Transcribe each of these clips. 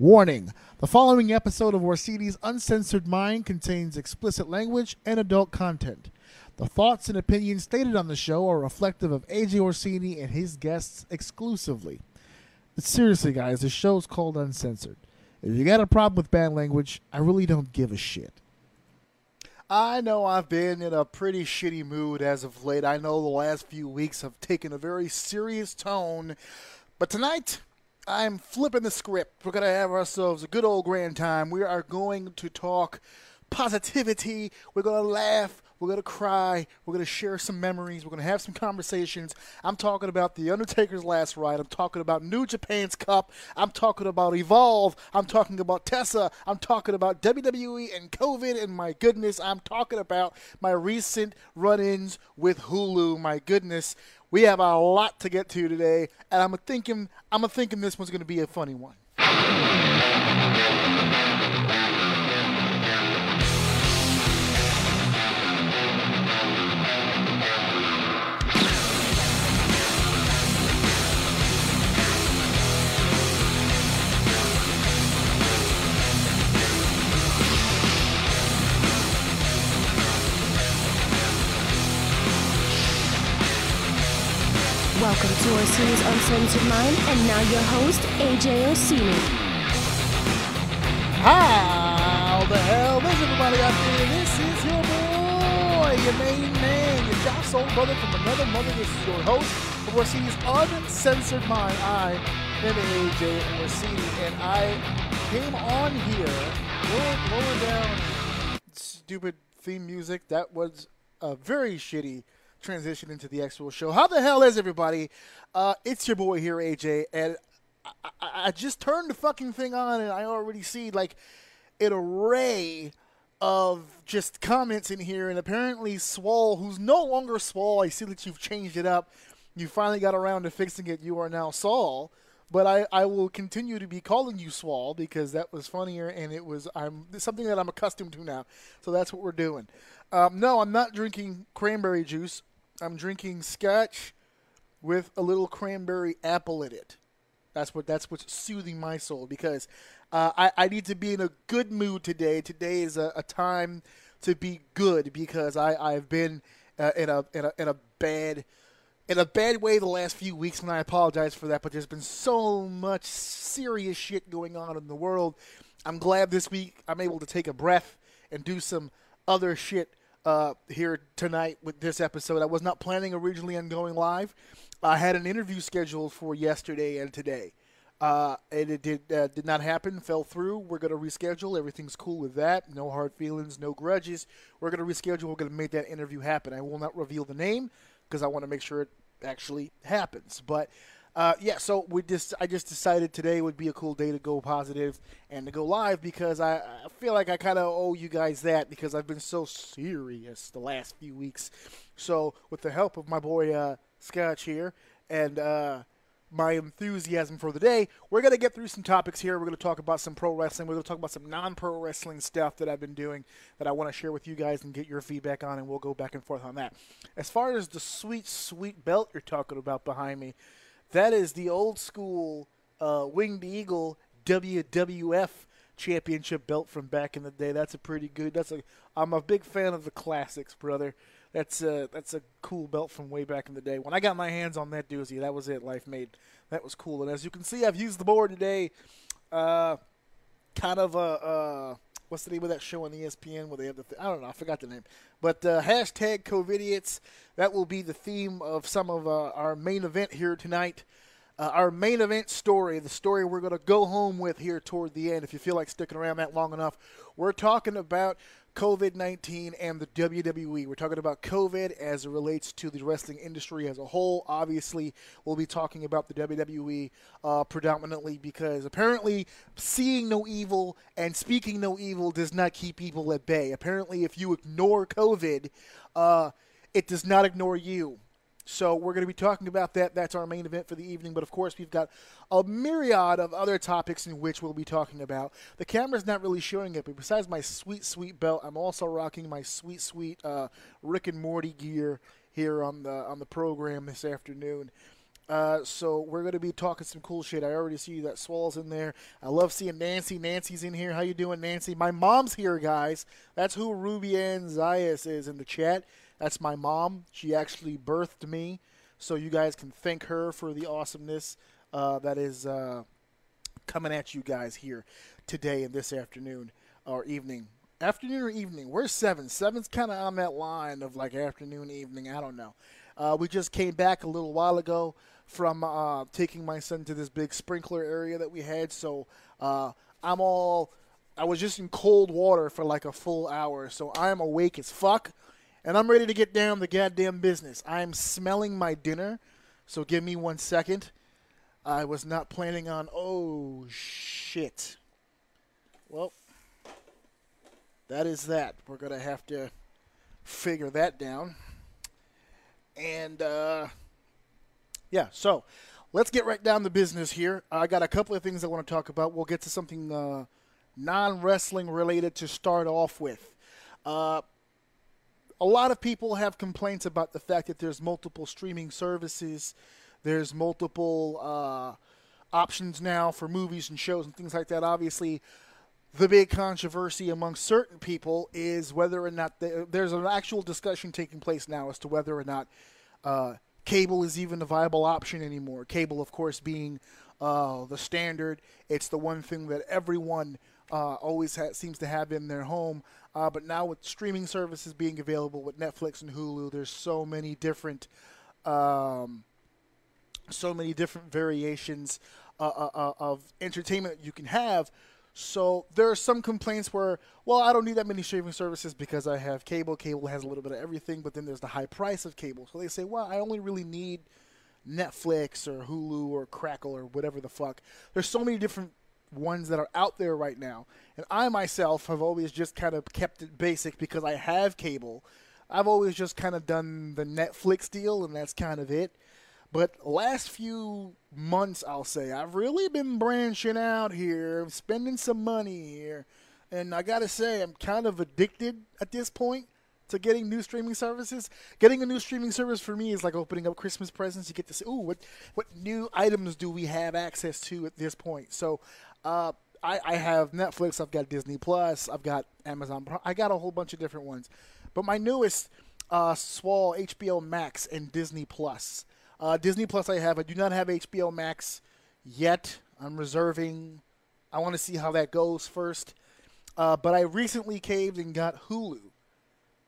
Warning The following episode of Orsini's Uncensored Mind contains explicit language and adult content. The thoughts and opinions stated on the show are reflective of AJ Orsini and his guests exclusively. But seriously, guys, the show's called Uncensored. If you got a problem with bad language, I really don't give a shit. I know I've been in a pretty shitty mood as of late. I know the last few weeks have taken a very serious tone. But tonight, I'm flipping the script. We're going to have ourselves a good old grand time. We are going to talk positivity. We're going to laugh. We're going to cry. We're going to share some memories. We're going to have some conversations. I'm talking about The Undertaker's Last Ride. I'm talking about New Japan's Cup. I'm talking about Evolve. I'm talking about Tessa. I'm talking about WWE and COVID. And my goodness, I'm talking about my recent run ins with Hulu. My goodness. We have a lot to get to today, and I'm thinking I'm thinking this one's going to be a funny one. Welcome to Orsini's Uncensored Mind, and now your host, AJ Orsini. How the hell is everybody out there? This is your boy, your main man, your Josh Soul brother from another mother. This is your host of Orsini's Uncensored Mind. I am AJ Orsini, and I came on here, lower, lower down stupid theme music. That was a very shitty transition into the actual show. How the hell is everybody? Uh, it's your boy here, AJ, and I, I, I just turned the fucking thing on, and I already see like an array of just comments in here, and apparently Swall, who's no longer Swall, I see that you've changed it up. You finally got around to fixing it. You are now Saul. But I, I will continue to be calling you Swall because that was funnier and it was I'm something that I'm accustomed to now. So that's what we're doing. Um, no, I'm not drinking cranberry juice. I'm drinking scotch with a little cranberry apple in it. That's what that's what's soothing my soul because uh, I, I need to be in a good mood today. Today is a, a time to be good because I I've been uh, in a in a in a bad in a bad way the last few weeks, and I apologize for that. But there's been so much serious shit going on in the world. I'm glad this week I'm able to take a breath and do some other shit uh, here tonight with this episode. I was not planning originally on going live. I had an interview scheduled for yesterday and today. Uh, and it did uh, did not happen. Fell through. We're gonna reschedule. Everything's cool with that. No hard feelings. No grudges. We're gonna reschedule. We're gonna make that interview happen. I will not reveal the name because I want to make sure it actually happens. But uh, yeah, so we just I just decided today would be a cool day to go positive and to go live because I, I feel like I kind of owe you guys that because I've been so serious the last few weeks. So with the help of my boy uh, Scotch here and uh, my enthusiasm for the day, we're gonna get through some topics here. We're gonna talk about some pro wrestling. We're gonna talk about some non-pro wrestling stuff that I've been doing that I want to share with you guys and get your feedback on, and we'll go back and forth on that. As far as the sweet, sweet belt you're talking about behind me. That is the old school uh, Winged Eagle WWF championship belt from back in the day. That's a pretty good. That's a. I'm a big fan of the classics, brother. That's a that's a cool belt from way back in the day. When I got my hands on that doozy, that was it. Life made. That was cool. And as you can see, I've used the board today. Uh, kind of a. Uh, what's the name of that show on ESPN where they have the th- I don't know I forgot the name but uh, hashtag COVIDiots that will be the theme of some of uh, our main event here tonight. Uh, our main event story the story we're going to go home with here toward the end if you feel like sticking around that long enough. We're talking about COVID 19 and the WWE. We're talking about COVID as it relates to the wrestling industry as a whole. Obviously, we'll be talking about the WWE uh, predominantly because apparently seeing no evil and speaking no evil does not keep people at bay. Apparently, if you ignore COVID, uh, it does not ignore you. So we're going to be talking about that. That's our main event for the evening. But of course, we've got a myriad of other topics in which we'll be talking about. The camera's not really showing it, but besides my sweet, sweet belt, I'm also rocking my sweet, sweet uh, Rick and Morty gear here on the on the program this afternoon. Uh, so we're gonna be talking some cool shit. I already see that Swall's in there. I love seeing Nancy. Nancy's in here. How you doing, Nancy? My mom's here, guys. That's who Ruby Ann Zayas is in the chat. That's my mom. She actually birthed me, so you guys can thank her for the awesomeness uh, that is uh, coming at you guys here today and this afternoon or evening. Afternoon or evening? Where's seven? Seven's kind of on that line of like afternoon, evening. I don't know. Uh, we just came back a little while ago from uh, taking my son to this big sprinkler area that we had. So uh, I'm all, I was just in cold water for like a full hour. So I'm awake as fuck. And I'm ready to get down the goddamn business. I'm smelling my dinner. So give me one second. I was not planning on, oh shit. Well, that is that. We're going to have to figure that down. And, uh, yeah, so let's get right down to business here. I got a couple of things I want to talk about. We'll get to something uh, non wrestling related to start off with. Uh, a lot of people have complaints about the fact that there's multiple streaming services, there's multiple uh, options now for movies and shows and things like that. Obviously, the big controversy among certain people is whether or not the, there's an actual discussion taking place now as to whether or not uh, cable is even a viable option anymore. Cable, of course, being uh, the standard. It's the one thing that everyone uh, always ha- seems to have in their home. Uh, but now with streaming services being available with Netflix and Hulu, there's so many different, um, so many different variations uh, uh, uh, of entertainment you can have. So there are some complaints where, well, I don't need that many streaming services because I have cable. Cable has a little bit of everything, but then there's the high price of cable. So they say, well, I only really need Netflix or Hulu or Crackle or whatever the fuck. There's so many different ones that are out there right now. And I myself have always just kind of kept it basic because I have cable. I've always just kind of done the Netflix deal, and that's kind of it. But last few months, I'll say, I've really been branching out here, spending some money here. And I gotta say, I'm kind of addicted at this point to getting new streaming services. Getting a new streaming service for me is like opening up Christmas presents. You get to say, "Ooh, what what new items do we have access to at this point?" So, uh, I, I have Netflix, I've got Disney Plus, I've got Amazon, I got a whole bunch of different ones. But my newest, uh, Swall HBO Max and Disney Plus. Uh, Disney Plus, I have. I do not have HBO Max yet. I'm reserving. I want to see how that goes first. Uh, but I recently caved and got Hulu,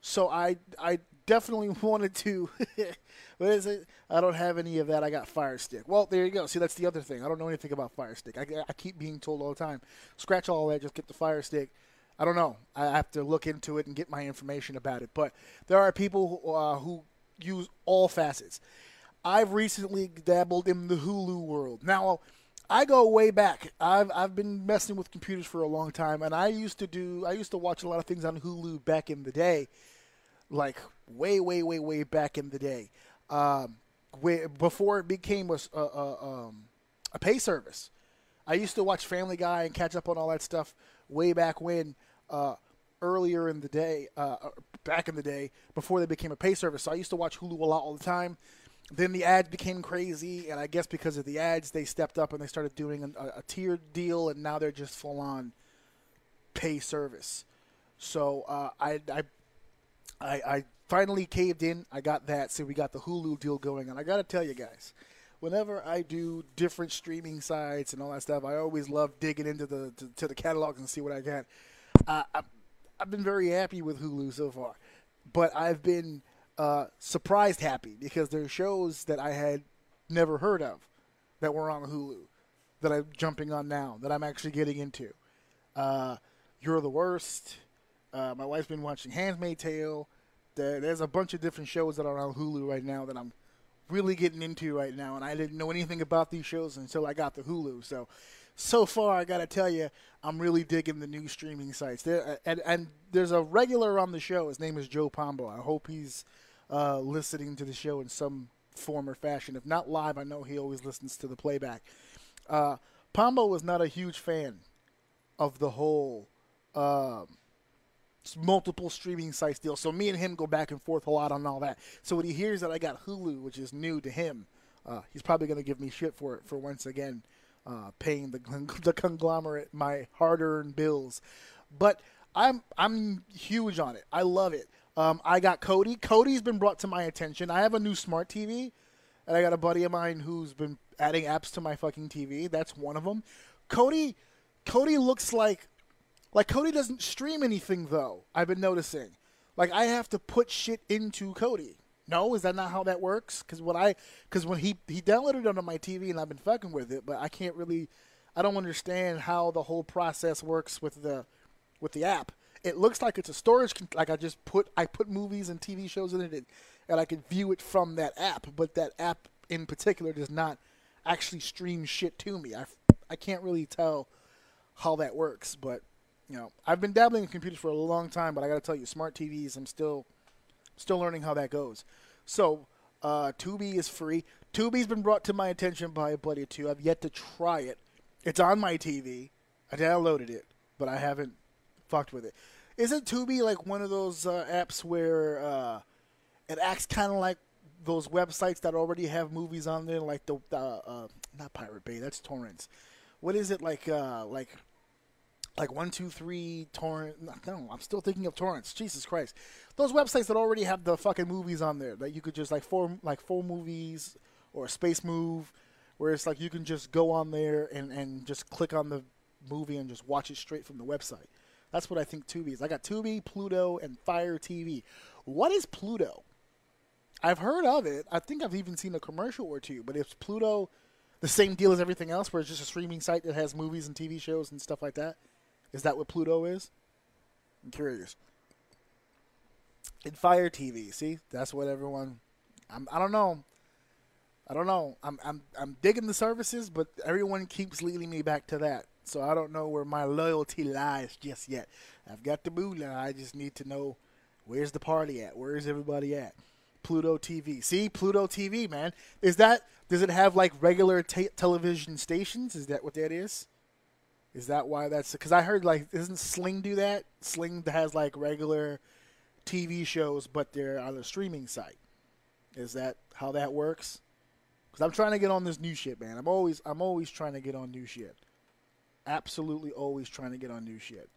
so I I definitely wanted to. what is it? I don't have any of that. I got Fire Stick. Well, there you go. See, that's the other thing. I don't know anything about Fire Stick. I, I keep being told all the time, scratch all that, just get the Fire Stick. I don't know. I have to look into it and get my information about it. But there are people who, uh, who use all facets. I've recently dabbled in the Hulu world. Now, I go way back. I've I've been messing with computers for a long time, and I used to do I used to watch a lot of things on Hulu back in the day, like way way way way back in the day, um, before it became a, a, a, um, a pay service. I used to watch Family Guy and catch up on all that stuff way back when, uh, earlier in the day, uh, back in the day before they became a pay service. So I used to watch Hulu a lot all the time then the ads became crazy, and I guess because of the ads, they stepped up and they started doing a, a tiered deal, and now they're just full on pay service. So uh, I, I, I, I finally caved in. I got that, so we got the Hulu deal going, and I got to tell you guys, whenever I do different streaming sites and all that stuff, I always love digging into the to, to the catalogs and see what I got. Uh, I, I've been very happy with Hulu so far, but I've been uh, surprised happy because there are shows that I had never heard of that were on Hulu that I'm jumping on now that I'm actually getting into. Uh, You're the worst. Uh, my wife's been watching Handmaid's Tale. There's a bunch of different shows that are on Hulu right now that I'm really getting into right now, and I didn't know anything about these shows until I got the Hulu. So, so far, I got to tell you, I'm really digging the new streaming sites. There, and, and there's a regular on the show. His name is Joe Pombo. I hope he's uh, listening to the show in some form or fashion. If not live, I know he always listens to the playback. Uh, Pombo was not a huge fan of the whole um, multiple streaming sites deal. So me and him go back and forth a lot on all that. So when he hears that I got Hulu, which is new to him, Uh, he's probably going to give me shit for it for once again uh, paying the the conglomerate my hard-earned bills. But I'm I'm huge on it. I love it. Um, I got Kodi. Kodi's been brought to my attention. I have a new smart TV, and I got a buddy of mine who's been adding apps to my fucking TV. That's one of them. Kodi, Kodi looks like like Kodi doesn't stream anything though. I've been noticing. Like I have to put shit into Kodi. No, is that not how that works? Because what I, because when he he downloaded it on my TV and I've been fucking with it, but I can't really, I don't understand how the whole process works with the, with the app. It looks like it's a storage, like I just put I put movies and TV shows in it, and I can view it from that app. But that app in particular does not actually stream shit to me. I I can't really tell how that works, but you know I've been dabbling in computers for a long time, but I got to tell you, smart TVs, I'm still Still learning how that goes. So, uh, Tubi is free. Tubi's been brought to my attention by a buddy too. I've yet to try it. It's on my TV. I downloaded it, but I haven't fucked with it. Isn't Tubi like one of those uh, apps where uh, it acts kind of like those websites that already have movies on there, like the uh, not Pirate Bay, that's torrents. What is it like? Uh, like like one two three torrent. No, I'm still thinking of torrents. Jesus Christ, those websites that already have the fucking movies on there that you could just like four like four movies or a space move, where it's like you can just go on there and and just click on the movie and just watch it straight from the website. That's what I think Tubi is. I got Tubi, Pluto, and Fire TV. What is Pluto? I've heard of it. I think I've even seen a commercial or two. But is Pluto the same deal as everything else, where it's just a streaming site that has movies and TV shows and stuff like that? Is that what Pluto is? I'm curious. In Fire TV, see, that's what everyone. I'm. I don't know. I don't know. I'm. I'm. I'm digging the services, but everyone keeps leading me back to that. So I don't know where my loyalty lies just yet. I've got the moolah. I just need to know where's the party at. Where's everybody at? Pluto TV. See, Pluto TV, man. Is that? Does it have like regular t- television stations? Is that what that is? Is that why that's because I heard like doesn't Sling do that? Sling has like regular TV shows, but they're on a streaming site. Is that how that works? Because I'm trying to get on this new shit, man. I'm always I'm always trying to get on new shit. Absolutely, always trying to get on new shit.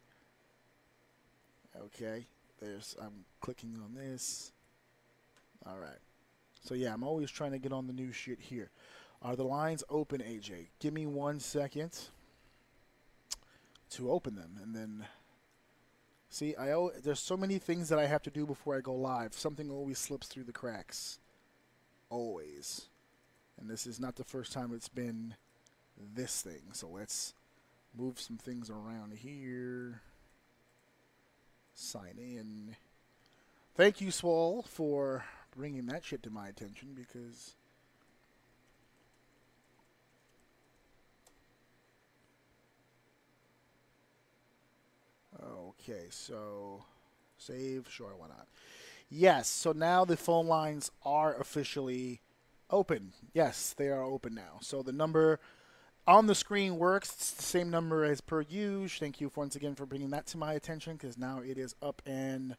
Okay, there's I'm clicking on this. All right. So yeah, I'm always trying to get on the new shit here. Are the lines open, AJ? Give me one second to open them, and then see, I owe, there's so many things that I have to do before I go live. Something always slips through the cracks, always, and this is not the first time it's been this thing. So let's move some things around here. Sign in. Thank you, Swall, for bringing that shit to my attention because Okay, so save. Sure, why not? Yes, so now the phone lines are officially open. Yes, they are open now. So the number on the screen works. It's the same number as per usual. Thank you once again for bringing that to my attention because now it is up and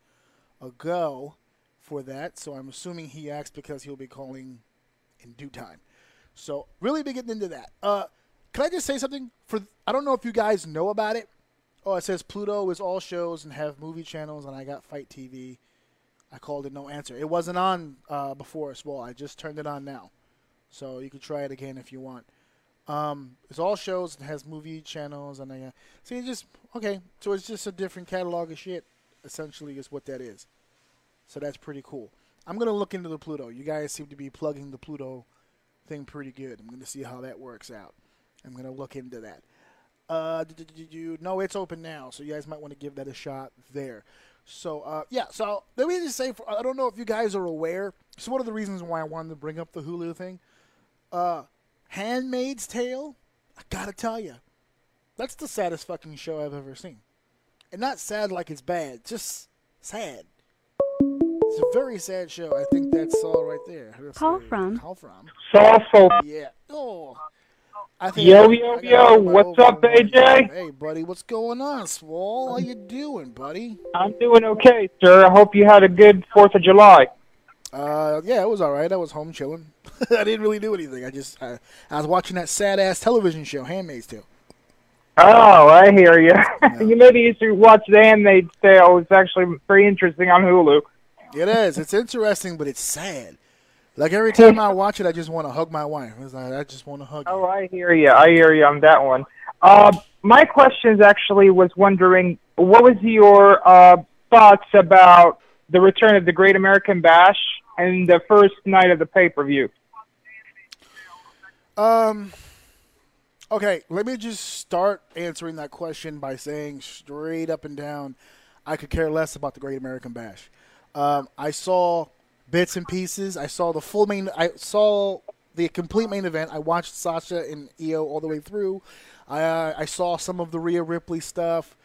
a go for that. So I'm assuming he asked because he'll be calling in due time. So really be getting into that. Uh, can I just say something? For I don't know if you guys know about it. Oh, it says Pluto is all shows and have movie channels, and I got Fight TV. I called it no answer. It wasn't on uh, before as well. I just turned it on now, so you can try it again if you want. Um, it's all shows and has movie channels, and I see so just okay. So it's just a different catalog of shit. Essentially, is what that is. So that's pretty cool. I'm gonna look into the Pluto. You guys seem to be plugging the Pluto thing pretty good. I'm gonna see how that works out. I'm gonna look into that. Uh, you no, it's open now, so you guys might want to give that a shot there. So, uh, yeah, so let me just say, for, I don't know if you guys are aware. So, one of the reasons why I wanted to bring up the Hulu thing, uh, Handmaid's Tale, I gotta tell you, that's the saddest fucking show I've ever seen. And not sad like it's bad, just sad. It's a very sad show. I think that's all right there. Call from. Call from. Sauce Yeah. Oh. Yo, yo, yo, what's up, AJ? Hey, buddy, what's going on, Swall? How you doing, buddy? I'm doing okay, sir. I hope you had a good 4th of July. Uh, yeah, it was all right. I was home chilling. I didn't really do anything. I just I, I was watching that sad ass television show, Handmaid's Tale. Oh, I hear you. you maybe you should watch The Handmaid's Tale. It's actually pretty interesting on Hulu. It is. It's interesting, but it's sad. Like every time I watch it, I just want to hug my wife. It's like, I just want to hug. Oh, I hear you. I hear you on that one. Uh, my questions actually was wondering what was your uh, thoughts about the return of the Great American Bash and the first night of the pay per view? Um. Okay, let me just start answering that question by saying straight up and down, I could care less about the Great American Bash. Um, I saw bits and pieces. I saw the full main. I saw the complete main event. I watched Sasha and Io all the way through. I uh, I saw some of the Rhea Ripley stuff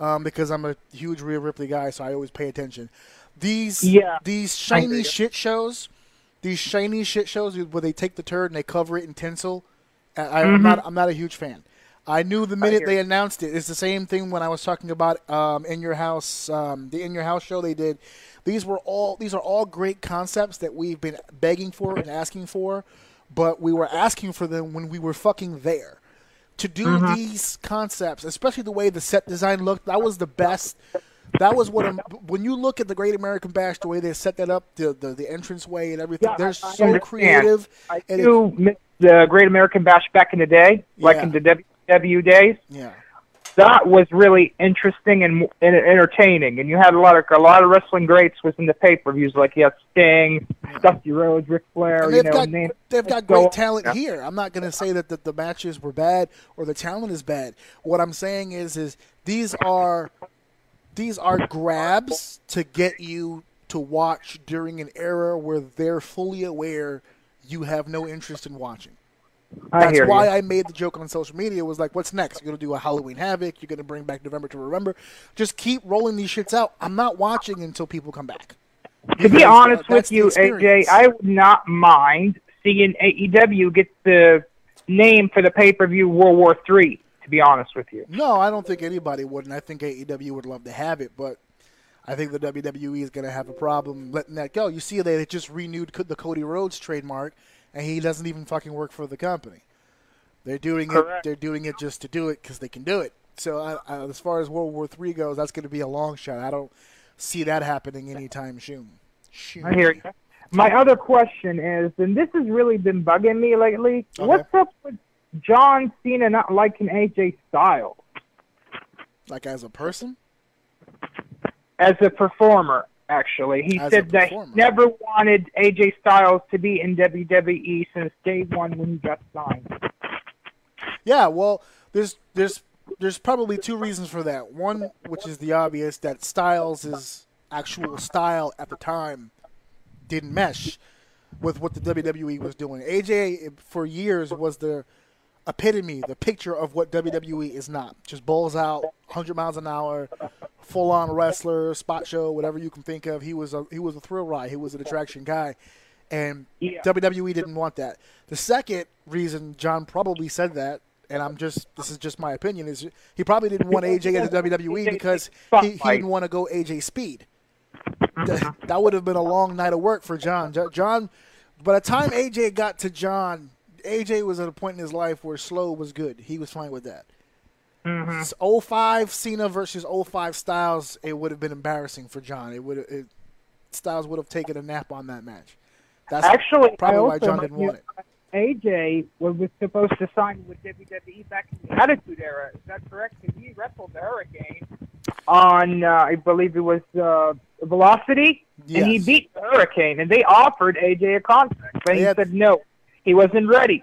um, because I'm a huge Rhea Ripley guy, so I always pay attention. These Yeah. these shiny shit shows, these shiny shit shows where they take the turd and they cover it in tinsel. I, I- I'm not I'm not a huge fan. I knew the minute they announced it. It's the same thing when I was talking about um, in your house, um, the in your house show they did. These were all these are all great concepts that we've been begging for and asking for, but we were asking for them when we were fucking there. To do Mm-hmm. these concepts, especially the way the set design looked, that was the best. That was what I'm, when you look at the Great American Bash, the way they set that up, the the, the entrance way and everything. Yeah, they're I- I so understand. creative. I and it- do miss the Great American Bash back in the day, like Yeah. in the WW days. yeah. That was really interesting and, and entertaining, and you had a lot of a lot of wrestling greats within the pay per views, like you had Sting, Dusty Rhodes, Ric Flair. And they've know, got name- they've got great talent Yeah. here. I'm not going to say that the, the matches were bad or the talent is bad. What I'm saying is is these are these are grabs to get you to watch during an era where they're fully aware you have no interest in watching. I That's why you. I made the joke on social media. Was like, what's next? You're gonna do a Halloween Havoc. You're gonna bring back November to Remember. Just keep rolling these shits out. I'm not watching until people come back. To be uh, honest that's with you, AJ. I would not mind seeing AEW get the name for the pay per view World War Three. To be honest with you, No, I don't think anybody would, and I think AEW would love to have it, but I think the WWE is going to have a problem letting that go. You see, they just renewed the Cody Rhodes trademark, and he doesn't even fucking work for the company. They're doing it. They're doing it just to do it because they can do it. So, I, I, as far as World War Three goes, that's going to be a long shot. I don't see that happening anytime soon. Soon. I hear you. My other question is, and this has really been bugging me lately. Okay. What's up with John Cena not liking AJ Styles Like as a person, as a performer? Actually, he As said that he never wanted AJ Styles to be in WWE since day one when he got signed. Yeah, well, there's there's there's probably two reasons for that. One, which is the obvious, that Styles' actual style at the time didn't mesh with what the WWE was doing. AJ for years was the epitome, the picture of what WWE is not. Just balls out, 100 miles an hour, full on wrestler, spot show, whatever you can think of. He was a he was a thrill ride. He was an attraction guy. And Yeah. WWE didn't want that. The second reason John probably said that, and I'm just this is just my opinion, is he probably didn't want AJ at the WWE because he, he didn't want to go AJ Speed. That, mm-hmm. that would have been a long night of work for John. Jo- John, by the time AJ got to John, AJ was at a point in his life where slow was good. He was fine with that. Mm-hmm. S- 05 Cena versus 05 Styles, it would have been embarrassing for John. It would it, Styles would have taken a nap on that match. That's Actually, probably why John didn't want it. AJ was supposed to sign with WWE back in the Attitude Era. Is that correct? 'Cause he wrestled the Hurricane on, uh, I believe it was uh, Velocity, and he beat the Hurricane. And they offered AJ a contract, but he had- said no. He wasn't ready.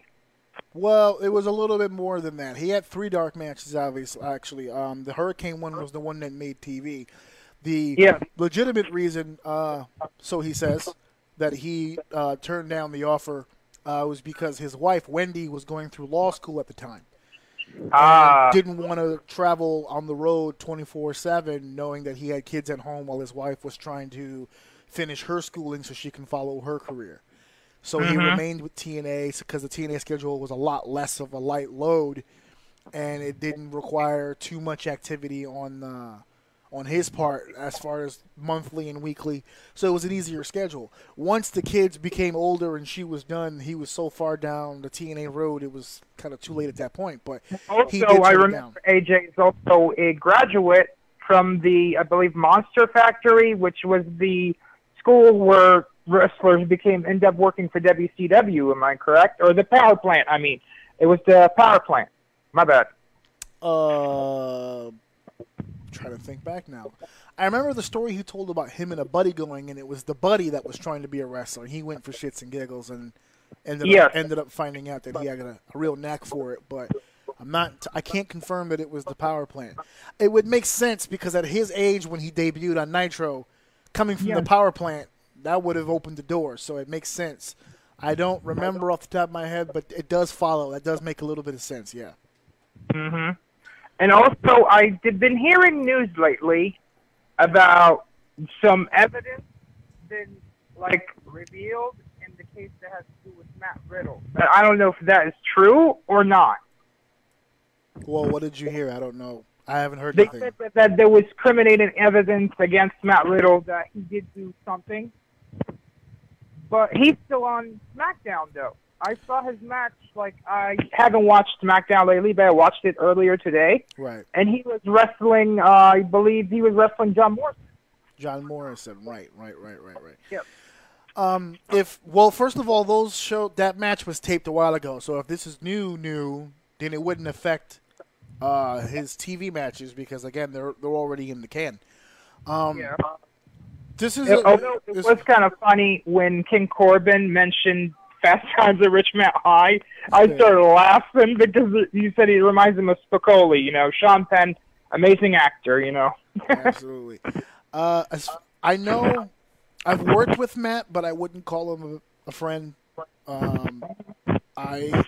Well, it was a little bit more than that. He had three dark matches, obviously. Actually, um, the Hurricane one was the one that made TV. The Yeah. legitimate reason, uh, so he says, that he uh, turned down the offer uh, was because his wife Wendy was going through law school at the time. Ah, didn't want to travel on the road 24/7 knowing that he had kids at home while his wife was trying to finish her schooling so she can follow her career. So he remained with TNA because the TNA schedule was a lot less of a light load and it didn't require too much activity on uh, on his part as far as monthly and weekly. So it was an easier schedule. Once the kids became older and she was done, he was so far down the TNA road, it was kind of too late at that point. But he did Also, I turn it remember AJ is also a graduate from the, I believe, Monster Factory, which was the school where wrestlers became end up working for WCW. Am I correct? Or the power plant? I mean, it was the power plant. My bad. Uh, trying to think back now. I remember the story he told about him and a buddy going, and it was the buddy that was trying to be a wrestler. He went for shits and giggles, and ended Yes. up ended up finding out that he had a, a real knack for it. But I'm not. I can't confirm that it was the power plant. It would make sense because at his age, when he debuted on Nitro, coming from the power plant, that would have opened the door. So it makes sense. I don't remember off the top of my head, but it does follow. That does make a little bit of sense. Yeah. hmm And also, I've been hearing news lately about some evidence been like revealed in the case that has to do with Matt Riddle. But I don't know if that is true or not. Well, what did you hear? I don't know. I haven't heard They anything. said that, that there was criminating evidence against Matt Riddle that he did do something. But he's still on SmackDown, though. I saw his match. Like I haven't watched SmackDown lately, but I watched it earlier today, Right. and he was wrestling. Uh, I believe he was wrestling John Morrison. John Morrison. Right, right, right, right, right. Yep. Um, if well, first of all, those show that match was taped a while ago. So if this is new, new, then it wouldn't affect uh, his TV matches because again, they're they're already in the can. Um, Yeah. This is It, a, although it was kind of funny when King Corbin mentioned Fast Times at Ridgemont High. I started laughing because you said he reminds him of Spicoli. You know, Sean Penn, amazing actor. You know. absolutely. Uh, as, I know I've worked with Matt, but I wouldn't call him a, a friend. Um, I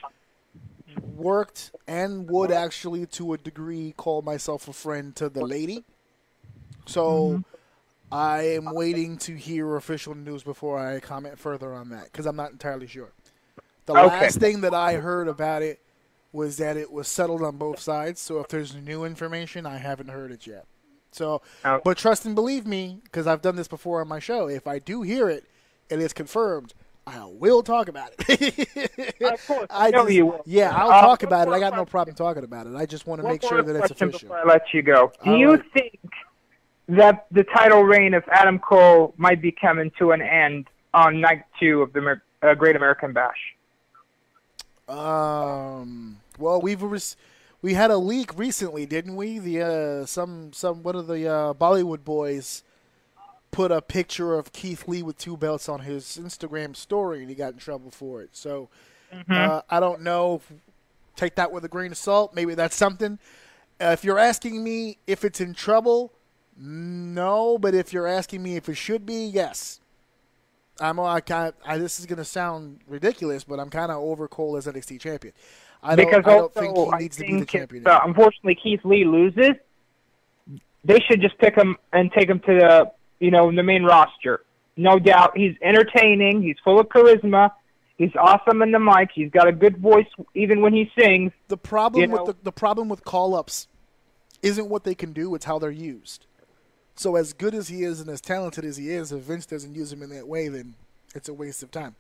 worked and would actually, to a degree, call myself a friend to the lady. So I am waiting to hear official news before I comment further on that because I'm not entirely sure. The Okay. last thing that I heard about it was that it was settled on both sides. So if there's new information, I haven't heard it yet. So, Okay. but trust and believe me, because I've done this before on my show. If I do hear it and it's confirmed, I will talk about it. Of course, I know you will. Yeah, I'll Uh, talk about it. I got no problem talking about it. I just want to make sure that it's official. Before I let you go, do you think that the title reign of Adam Cole might be coming to an end on night two of the uh, Great American Bash? Um. Well, we've we had a leak recently, didn't we? The uh, some some one of the uh, Bollywood boys put a picture of Keith Lee with two belts on his Instagram story, and he got in trouble for it. So uh, I don't know. If, take that with a grain of salt. Maybe that's something. Uh, if you're asking me if it's in trouble, no. But if you're asking me if it should be, yes. I'm I kind I, this is going to sound ridiculous, but I'm kind of over Cole as NXT champion. I don't, because I don't also, think he needs to be think the if, champion. uh, unfortunately, Keith Lee loses. They should just pick him and take him to the you know the main roster. No doubt, he's entertaining. He's full of charisma. He's awesome in the mic. He's got a good voice, even when he sings. the problem you know- with the, the problem with call ups isn't what they can do; it's how they're used. So, as good as he is and as talented as he is, if Vince doesn't use him in that way, then it's a waste of time.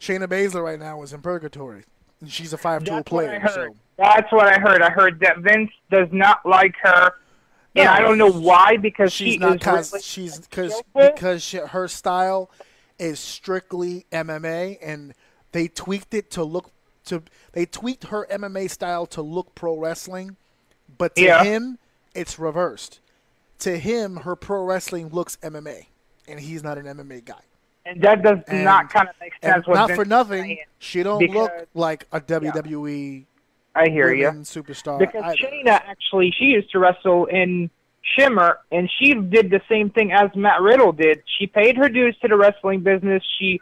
Shayna Baszler right now is in purgatory, and she's a five tool That's what player. So That's what I heard. I heard that Vince does not like her, and No, I don't know why because she's she not cause really she's because because she, her style is strictly MMA, and they tweaked it to look to they tweaked her MMA style to look pro wrestling, but to Yeah. him it's reversed. To him, her pro wrestling looks MMA, and he's not an MMA guy. and that does And- not kind of make sense. Not Vince for nothing, she don't look like a WWE I hear you. superstar. Because either. Shayna actually, she used to wrestle in Shimmer, and she did the same thing as Matt Riddle did. She paid her dues to the wrestling business. She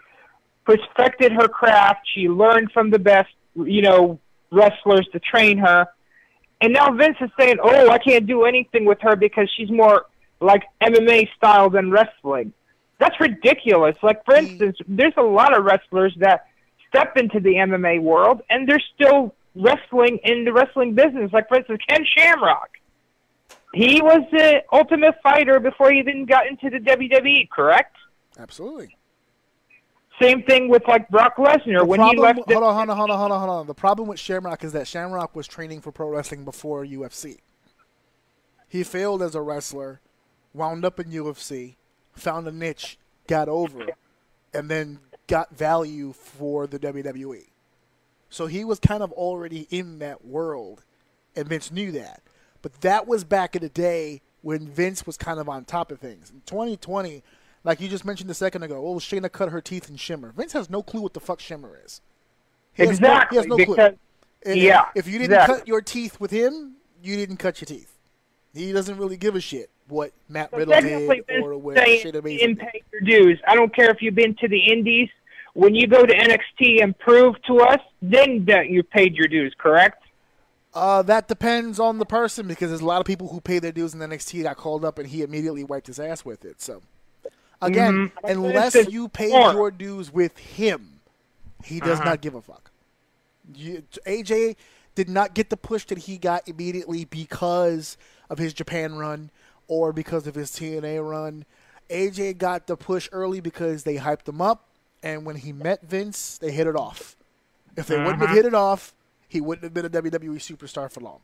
perfected her craft. She learned from the best, you know, wrestlers to train her. And now Vince is saying, "Oh, I can't do anything with her because she's more like MMA style than wrestling." That's ridiculous. Like for mm. instance, there's a lot of wrestlers that step into the MMA world and they're still wrestling in the wrestling business. Like for instance, Ken Shamrock. he was the Ultimate Fighter before he even got into the WWE, correct? Absolutely. Same thing with like Brock Lesnar when problem, he left. hold on, hold on, hold on, hold on, hold on. The problem with Shamrock is that Shamrock was training for pro wrestling before UFC. He failed as a wrestler, wound up in UFC, found a niche, got over, and then got value for the WWE. So he was kind of already in that world, and Vince knew that. But that was back in the day when Vince was kind of on top of things. In 2020, like you just mentioned a second ago, oh, Shayna cut her teeth in Shimmer. Vince has no clue what the fuck Shimmer is. He has no- exactly he has no clue. And Yeah, If you didn't exactly. cut your teeth with him, you didn't cut your teeth. He doesn't really give a shit what Matt So Riddle did or what Shayna you Baszler did. pay your dues. I don't care if you've been to the Indies. When you go to NXT and prove to us, then that you paid your dues, correct? Uh, that depends on the person because there's a lot of people who pay their dues in NXT got called up and he immediately wiped his ass with it. So, again, Mhm. unless you pay more. your dues with him, he does Uh-huh. not give a fuck. You, AJ did not get the push that he got immediately because of his Japan run or because of his TNA run. AJ got the push early because they hyped him up, and when he met Vince, they hit it off. If they wouldn't have Uh-huh. hit it off, he wouldn't have been a WWE superstar for long.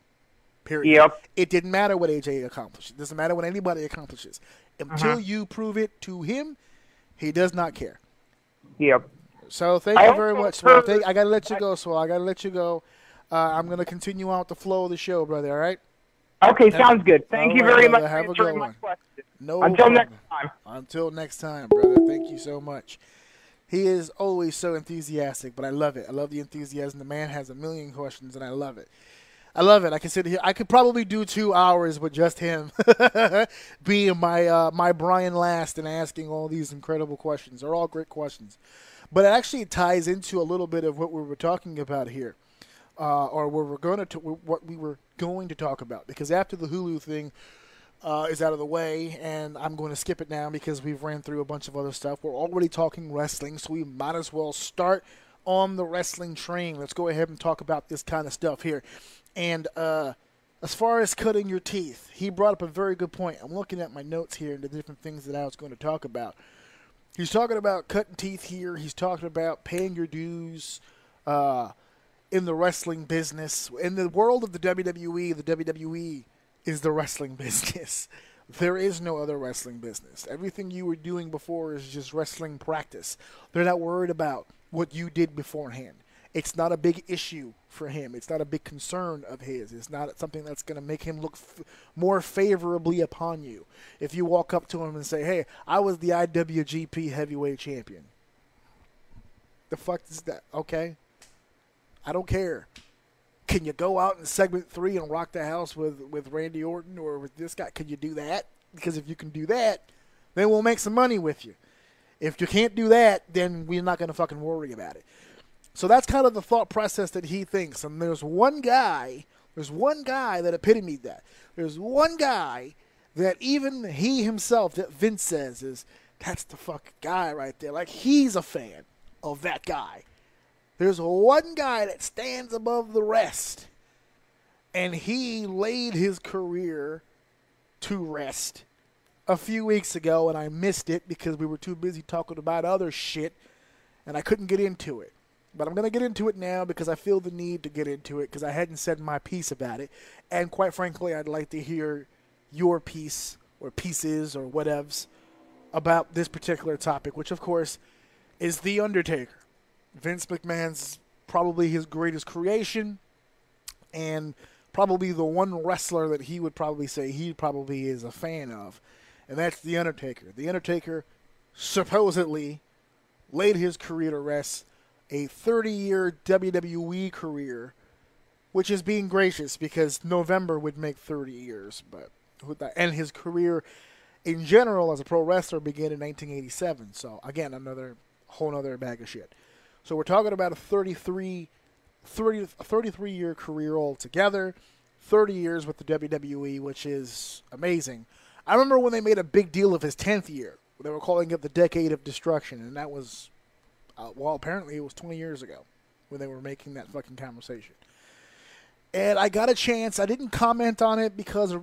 Period. Yep. It didn't matter what AJ accomplished. It doesn't matter what anybody accomplishes. Until Uh-huh. you prove it to him, he does not care. Yep. So thank I you very much, Swell. Thank, I gotta let you go, Swell. I gotta let you go. Uh, I'm gonna continue on with the flow of the show, brother. All right? Okay, sounds good. Thank you right, very brother. much Have for a answering good my one. question. No. Until problem. next time. Until next time, brother. Thank you so much. He is always so enthusiastic, but I love it. I love the enthusiasm. The man has a million questions, and I love it. I love it. I can sit here. I could probably do two hours with just him being my uh, my Brian Last and asking all these incredible questions. They're all great questions, but it actually ties into a little bit of what we were talking about here, uh, or what we're going to what we were going to talk about. Because after the Hulu thing, uh, is out of the way, and I'm going to skip it now because we've ran through a bunch of other stuff. We're already talking wrestling, so we might as well start on the wrestling train. Let's go ahead and talk about this kind of stuff here. And uh, as far as cutting your teeth, he brought up a very good point. I'm looking at my notes here and the different things that I was going to talk about. He's talking about cutting teeth here. He's talking about paying your dues uh, in the wrestling business. In the world of the WWE, the WWE is the wrestling business. There is no other wrestling business. Everything you were doing before is just wrestling practice. They're not worried about what you did beforehand. It's not a big issue for him. It's not a big concern of his. It's not something that's going to make him look f- more favorably upon you. If you walk up to him and say, "Hey, I was the IWGP Heavyweight Champion," the fuck is that? Okay, I don't care. Can you go out in segment three and rock the house with with Randy Orton or with this guy? Can you do that? Because if you can do that, then we'll make some money with you. If you can't do that, then we're not going to fucking worry about it. So that's kind of the thought process that he thinks. And there's one guy, there's one guy that epitomized that. There's one guy that even he himself, that Vince says, is that's the fucking guy right there. Like he's a fan of that guy. There's one guy that stands above the rest, and he laid his career to rest a few weeks ago, and I missed it because we were too busy talking about other shit, and I couldn't get into it. But I'm going to get into it now because I feel the need to get into it because I hadn't said my piece about it. And quite frankly, I'd like to hear your piece or pieces or whatevs about this particular topic, which of course is The Undertaker. Vince McMahon's probably his greatest creation and probably the one wrestler that he would probably say he probably is a fan of. And that's The Undertaker. The Undertaker supposedly laid his career to rest, a 30 year WWE career, which is being gracious because November would make 30 years. But and his career in general as a pro wrestler began in 1987. So again, another whole other bag of shit. So we're talking about a 33, 30, a 33 year career altogether, 30 years with the WWE, which is amazing. I remember when they made a big deal of his 10th year. They were calling it the Decade of Destruction, and that was, uh, well, apparently it was 20 years ago when they were making that fucking conversation. And I got a chance. I didn't comment on it because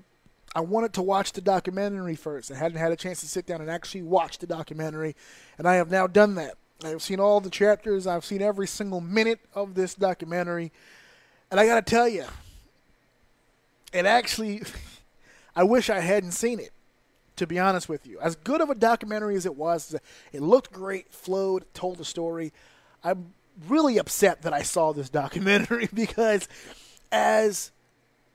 I wanted to watch the documentary first. I hadn't had a chance to sit down and actually watch the documentary, and I have now done that. I've seen all the chapters. I've seen every single minute of this documentary, and I got to tell you, it actually, I wish I hadn't seen it. To be honest with you, as good of a documentary as it was, it looked great, flowed, told a story. I'm really upset that I saw this documentary because, as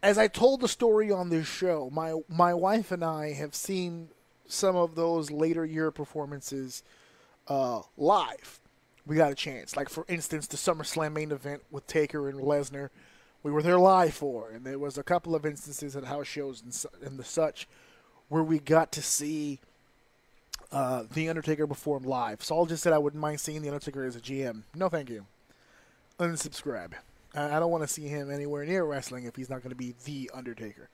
as I told the story on this show, my my wife and I have seen some of those later year performances uh, live. We got a chance, like for instance, the SummerSlam main event with Taker and Lesnar. We were there live for, and there was a couple of instances at house shows and, su- and the such where we got to see uh, the Undertaker perform live. Saul just said I wouldn't mind seeing the Undertaker as a GM. No, thank you. Unsubscribe. I I don't want to see him anywhere near wrestling if he's not going to be the Undertaker.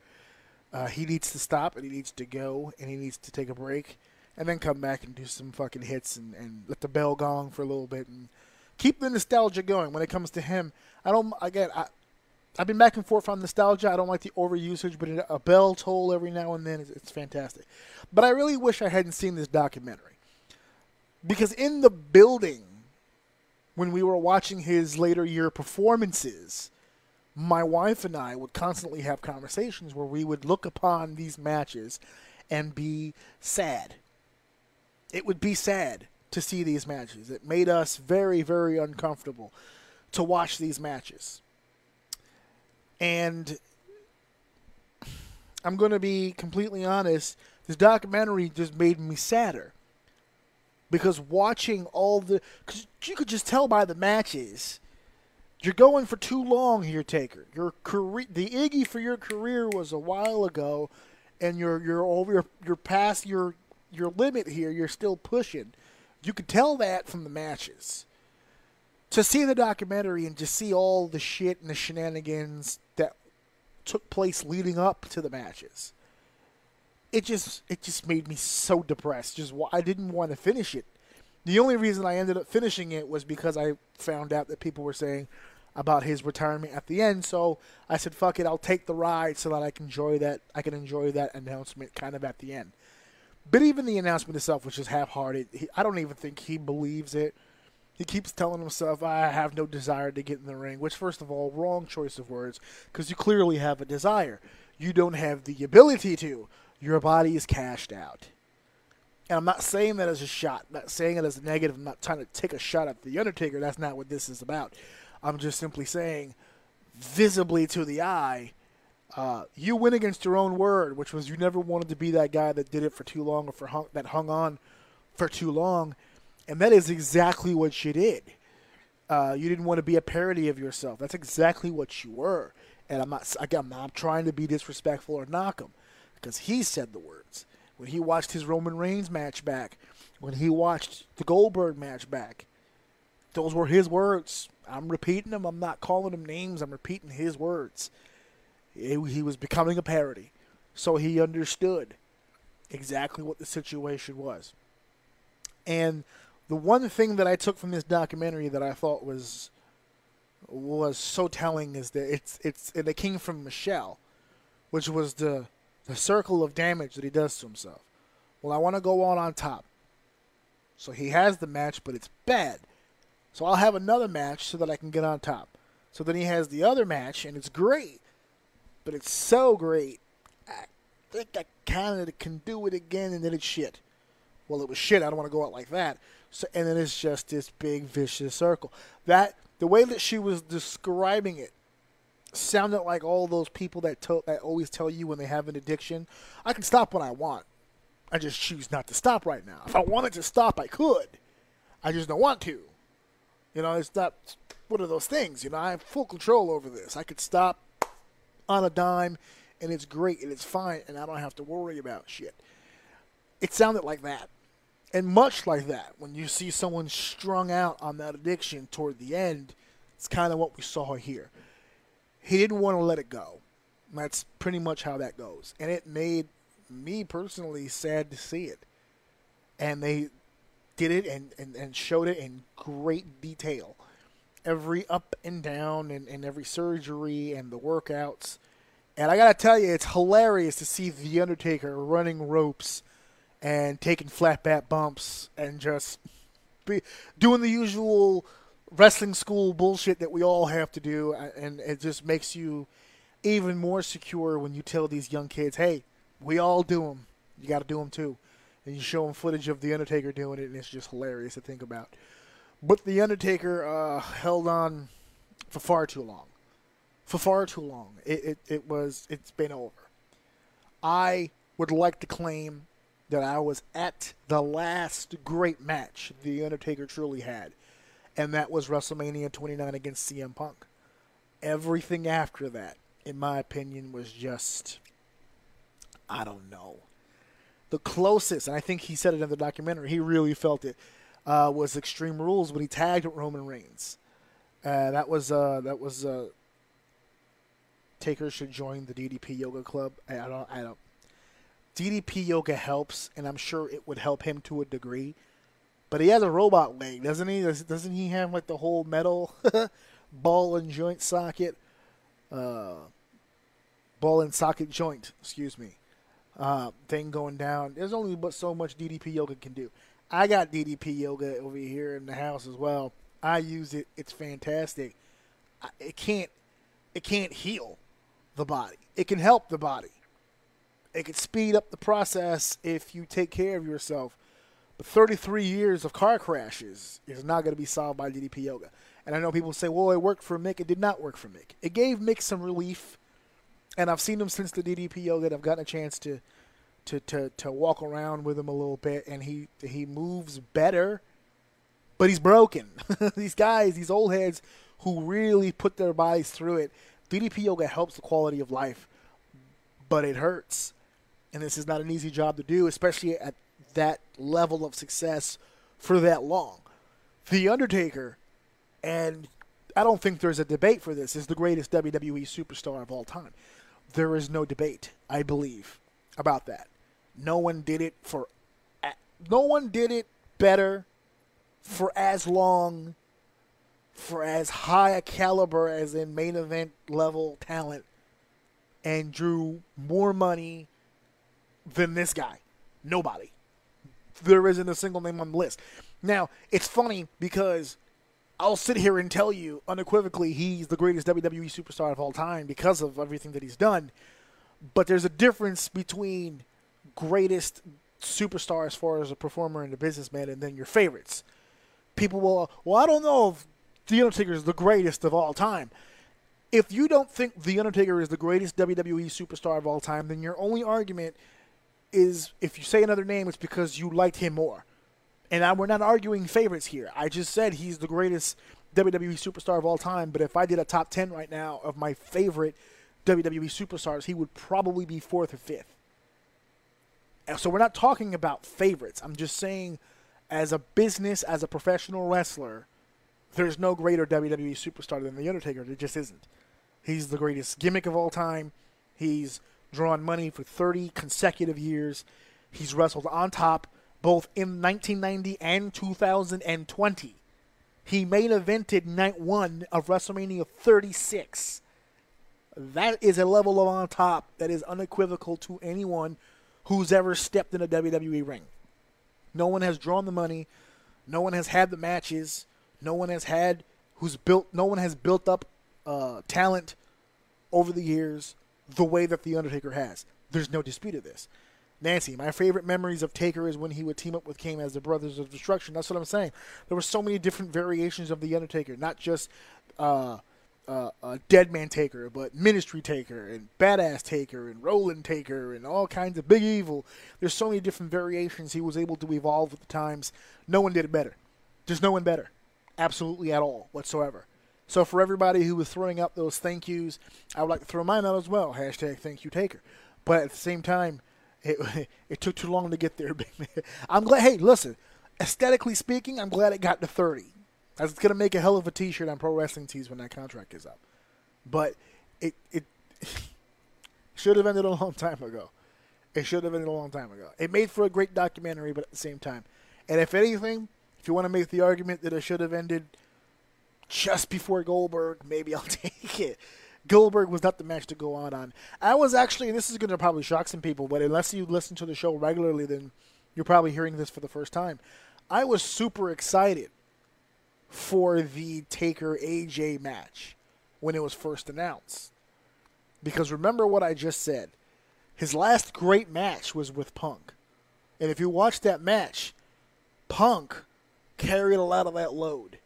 Uh, he needs to stop and he needs to go and he needs to take a break and then come back and do some fucking hits and, and let the bell gong for a little bit and keep the nostalgia going when it comes to him. I don't again I I've been back and forth on nostalgia. I don't like the overusage, but a bell toll every now and then is it's fantastic. But I really wish I hadn't seen this documentary because in the building when we were watching his later year performances, my wife and I would constantly have conversations where we would look upon these matches and be sad. It would be sad to see these matches. It made us very, very uncomfortable to watch these matches. And I'm going to be completely honest, this documentary just made me sadder. Because watching all the cause you could just tell by the matches. You're going for too long here taker. Your career the iggy for your career was a while ago and you're you're over you're, you're past your your limit here. You're still pushing. You could tell that from the matches to see the documentary and to see all the shit and the shenanigans that took place leading up to the matches it just it just made me so depressed. Just I didn't want to finish it. The only reason I ended up finishing it was because I found out that people were saying about his retirement at the end. So I said, "Fuck it, I'll take the ride so that I can enjoy that. I can enjoy that announcement kind of at the end." But even the announcement itself was just half-hearted. He, I don't even think he believes it. He keeps telling himself, "I have no desire to get in the ring," which, first of all, wrong choice of words because you clearly have a desire. You don't have the ability to your body is cashed out. And I'm not saying that as a shot. I'm not saying it as a negative. I'm not trying to take a shot at The Undertaker. That's not what this is about. I'm just simply saying, visibly to the eye, uh, you went against your own word, which was you never wanted to be that guy that did it for too long or for hung, that hung on for too long. And that is exactly what you did. Uh, you didn't want to be a parody of yourself. That's exactly what you were. And I'm not, again, I'm not trying to be disrespectful or knock him because he said the words. When he watched his Roman Reigns match back, when he watched the Goldberg match back, those were his words. I'm repeating them. I'm not calling him names. I'm repeating his words. He, he was becoming a parody. So he understood exactly what the situation was. And the one thing that I took from this documentary that I thought was was so telling is that it's it's it came from Michelle, which was the the circle of damage that he does to himself. Well, I want to go on on top. So he has the match, but it's bad. So I'll have another match so that I can get on top. So then he has the other match, and it's great. But it's so great. I think I kind of can do it again, and then it's shit. Well, it was shit. I don't want to go out like that. So, and then it's just this big vicious circle. That the way that she was describing it sounded like all those people that to, that always tell you when they have an addiction, I can stop when I want. I just choose not to stop right now. If I wanted to stop, I could. I just don't want to. You know, it's not one of those things. You know, I have full control over this. I could stop on a dime, and it's great and it's fine, and I don't have to worry about shit. It sounded like that. And much like that, when you see someone strung out on that addiction toward the end, it's kind of what we saw here. He didn't want to let it go. That's pretty much how that goes. And it made me personally sad to see it. And they did it and, and, and showed it in great detail. Every up and down and, and every surgery and the workouts. And I gotta tell you, it's hilarious to see the Undertaker running ropes and taking flat bat bumps and just be doing the usual wrestling school bullshit that we all have to do, and it just makes you even more secure when you tell these young kids, "Hey, we all do them. You got to do them too." And you show them footage of the Undertaker doing it, and it's just hilarious to think about. But the Undertaker uh, held on for far too long. For far too long. It, it, it was. It's been over. I would like to claim that I was at the last great match the Undertaker truly had and that was WrestleMania 29 against CM Punk. Everything after that, in my opinion, was just, I don't know. The closest, and I think he said it in the documentary, he really felt it, uh, was Extreme Rules when he tagged Roman Reigns. Uh, that was uh, that was uh, Taker should join the DDP Yoga Club. I don't, I don't. DDP Yoga helps, and I'm sure it would help him to a degree but he has a robot leg, doesn't he? Doesn't he have like the whole metal ball and joint socket? Uh, ball and socket joint, excuse me, uh, thing going down. There's only but so much DDP yoga can do. I got DDP yoga over here in the house as well. I use it. It's fantastic. It can't. It can't heal the body. It can help the body. It can speed up the process if you take care of yourself. But 33 years of car crashes is not going to be solved by DDP Yoga. And I know people say, well, it worked for Mick. It did not work for Mick. It gave Mick some relief. And I've seen him since the DDP Yoga. I've gotten a chance to, to, to, to walk around with him a little bit. And he, he moves better, but he's broken. these guys, these old heads who really put their bodies through it, DDP Yoga helps the quality of life, but it hurts. And this is not an easy job to do, especially at that level of success for that long. The Undertaker, and I don't think there's a debate for this, is the greatest WWE superstar of all time. There is no debate, I believe, about that. No one did it for no one did it better for as long for as high a caliber as in main event level talent and drew more money than this guy. Nobody there isn't a single name on the list. Now, it's funny because I'll sit here and tell you unequivocally he's the greatest WWE superstar of all time because of everything that he's done. But there's a difference between greatest superstar as far as a performer and a businessman and then your favorites. People will, well, I don't know if The Undertaker is the greatest of all time. If you don't think The Undertaker is the greatest WWE superstar of all time, then your only argument – is if you say another name, it's because you liked him more. And I, we're not arguing favorites here. I just said he's the greatest WWE superstar of all time. But if I did a top 10 right now of my favorite WWE superstars, he would probably be fourth or fifth. And so we're not talking about favorites. I'm just saying, as a business, as a professional wrestler, there's no greater WWE superstar than The Undertaker. There just isn't. He's the greatest gimmick of all time. He's drawn money for 30 consecutive years. He's wrestled on top both in 1990 and 2020. He main evented night one of WrestleMania 36. That is a level of on top that is unequivocal to anyone who's ever stepped in a WWE ring. No one has drawn the money. No one has had the matches. No one has had who's built. No one has built up uh, talent over the years the way that The Undertaker has. There's no dispute of this. Nancy, my favorite memories of Taker is when he would team up with Kane as the Brothers of Destruction. That's what I'm saying. There were so many different variations of The Undertaker, not just uh, uh, uh, Dead Man Taker, but Ministry Taker and Badass Taker and Roland Taker and all kinds of Big Evil. There's so many different variations he was able to evolve with the times. No one did it better. There's no one better. Absolutely at all whatsoever. So for everybody who was throwing up those thank yous, I would like to throw mine out as well. Hashtag thank you taker. But at the same time, it it took too long to get there. I'm glad. Hey, listen. Aesthetically speaking, I'm glad it got to 30. That's gonna make a hell of a T-shirt on Pro Wrestling Tees when that contract is up. But it it should have ended a long time ago. It should have ended a long time ago. It made for a great documentary, but at the same time, and if anything, if you want to make the argument that it should have ended just before Goldberg, maybe I'll take it. Goldberg was not the match to go out on. I was actually, this is going to probably shock some people, but unless you listen to the show regularly, then you're probably hearing this for the first time. I was super excited for the Taker AJ match when it was first announced. Because remember what I just said. His last great match was with Punk. And if you watch that match, Punk carried a lot of that load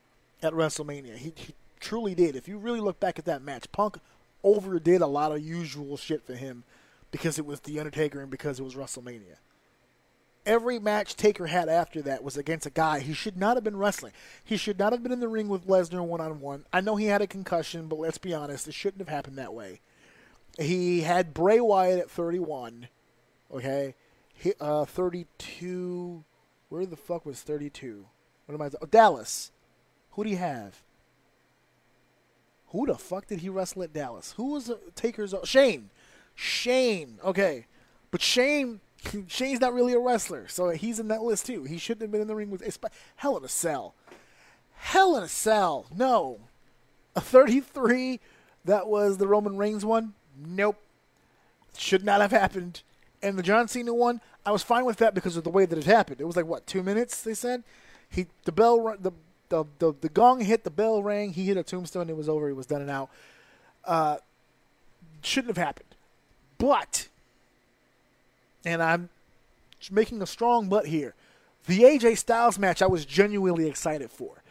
at WrestleMania. He, he truly did. If you really look back at that match, Punk overdid a lot of usual shit for him because it was The Undertaker and because it was WrestleMania. Every match Taker had after that was against a guy he should not have been wrestling. He should not have been in the ring with Lesnar one on one. I know he had a concussion, but let's be honest, it shouldn't have happened that way. He had Bray Wyatt at 31. Okay, he, uh, 32. Where the fuck was 32? What am I? Oh, Dallas. Who do you have? Who the fuck did he wrestle at Dallas? Who was Taker's? Shane. Shane. Okay, but Shane. Shane's not really a wrestler, so he's in that list too. He shouldn't have been in the ring with Hell in a Cell. Hell in a Cell. No, a 33. That was the Roman Reigns one. Nope. Should not have happened. And the John Cena one, I was fine with that because of the way that it happened. It was like what two minutes? They said he the bell the the the, the gong hit, the bell rang, he hit a tombstone, it was over, he was done and out. Uh, shouldn't have happened. But, and I'm making a strong but here, the AJ Styles match I was genuinely excited for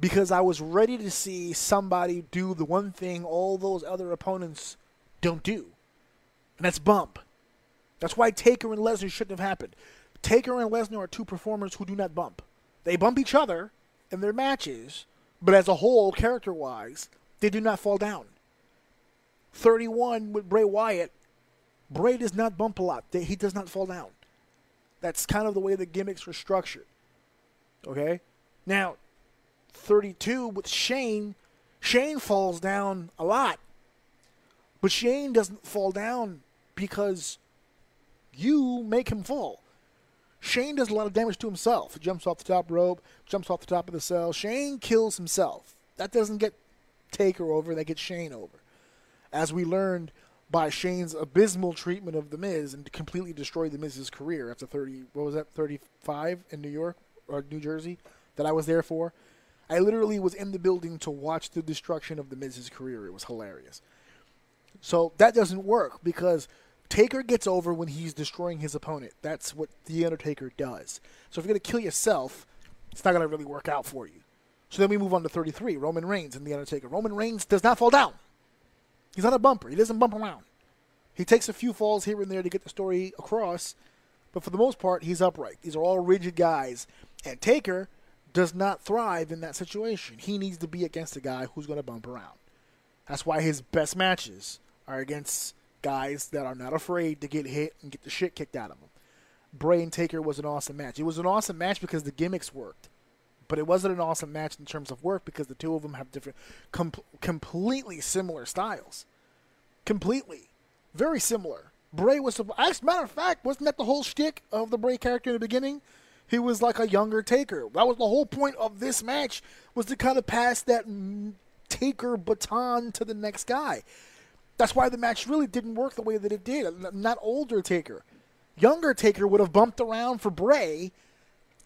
because I was ready to see somebody do the one thing all those other opponents don't do, and that's bump. That's why Taker and Lesnar shouldn't have happened. Taker and Lesnar are two performers who do not bump. They bump each other in their matches, but as a whole, character wise, they do not fall down. 31 with Bray Wyatt, Bray does not bump a lot. He does not fall down. That's kind of the way the gimmicks were structured. Okay? Now, 32 with Shane, Shane falls down a lot. But Shane doesn't fall down because you make him fall. Shane does a lot of damage to himself. He jumps off the top rope, jumps off the top of the cell. Shane kills himself. That doesn't get Taker over, that gets Shane over. As we learned by Shane's abysmal treatment of The Miz and completely destroyed The Miz's career after 30, what was that, 35 in New York or New Jersey that I was there for. I literally was in the building to watch the destruction of The Miz's career. It was hilarious. So that doesn't work because Taker gets over when he's destroying his opponent. That's what The Undertaker does. So if you're going to kill yourself, it's not going to really work out for you. So then we move on to 33, Roman Reigns and The Undertaker. Roman Reigns does not fall down. He's not a bumper. He doesn't bump around. He takes a few falls here and there to get the story across, but for the most part, he's upright. These are all rigid guys. And Taker does not thrive in that situation. He needs to be against a guy who's going to bump around. That's why his best matches are against guys that are not afraid to get hit and get the shit kicked out of them. Bray and Taker was an awesome match. It was an awesome match because the gimmicks worked, but it wasn't an awesome match in terms of work because the two of them have different, com- completely similar styles. Completely, very similar. Bray was, as a matter of fact, wasn't that the whole shtick of the Bray character in the beginning? He was like a younger Taker. That was the whole point of this match was to kind of pass that Taker baton to the next guy. That's why the match really didn't work the way that it did. Not older Taker. Younger Taker would have bumped around for Bray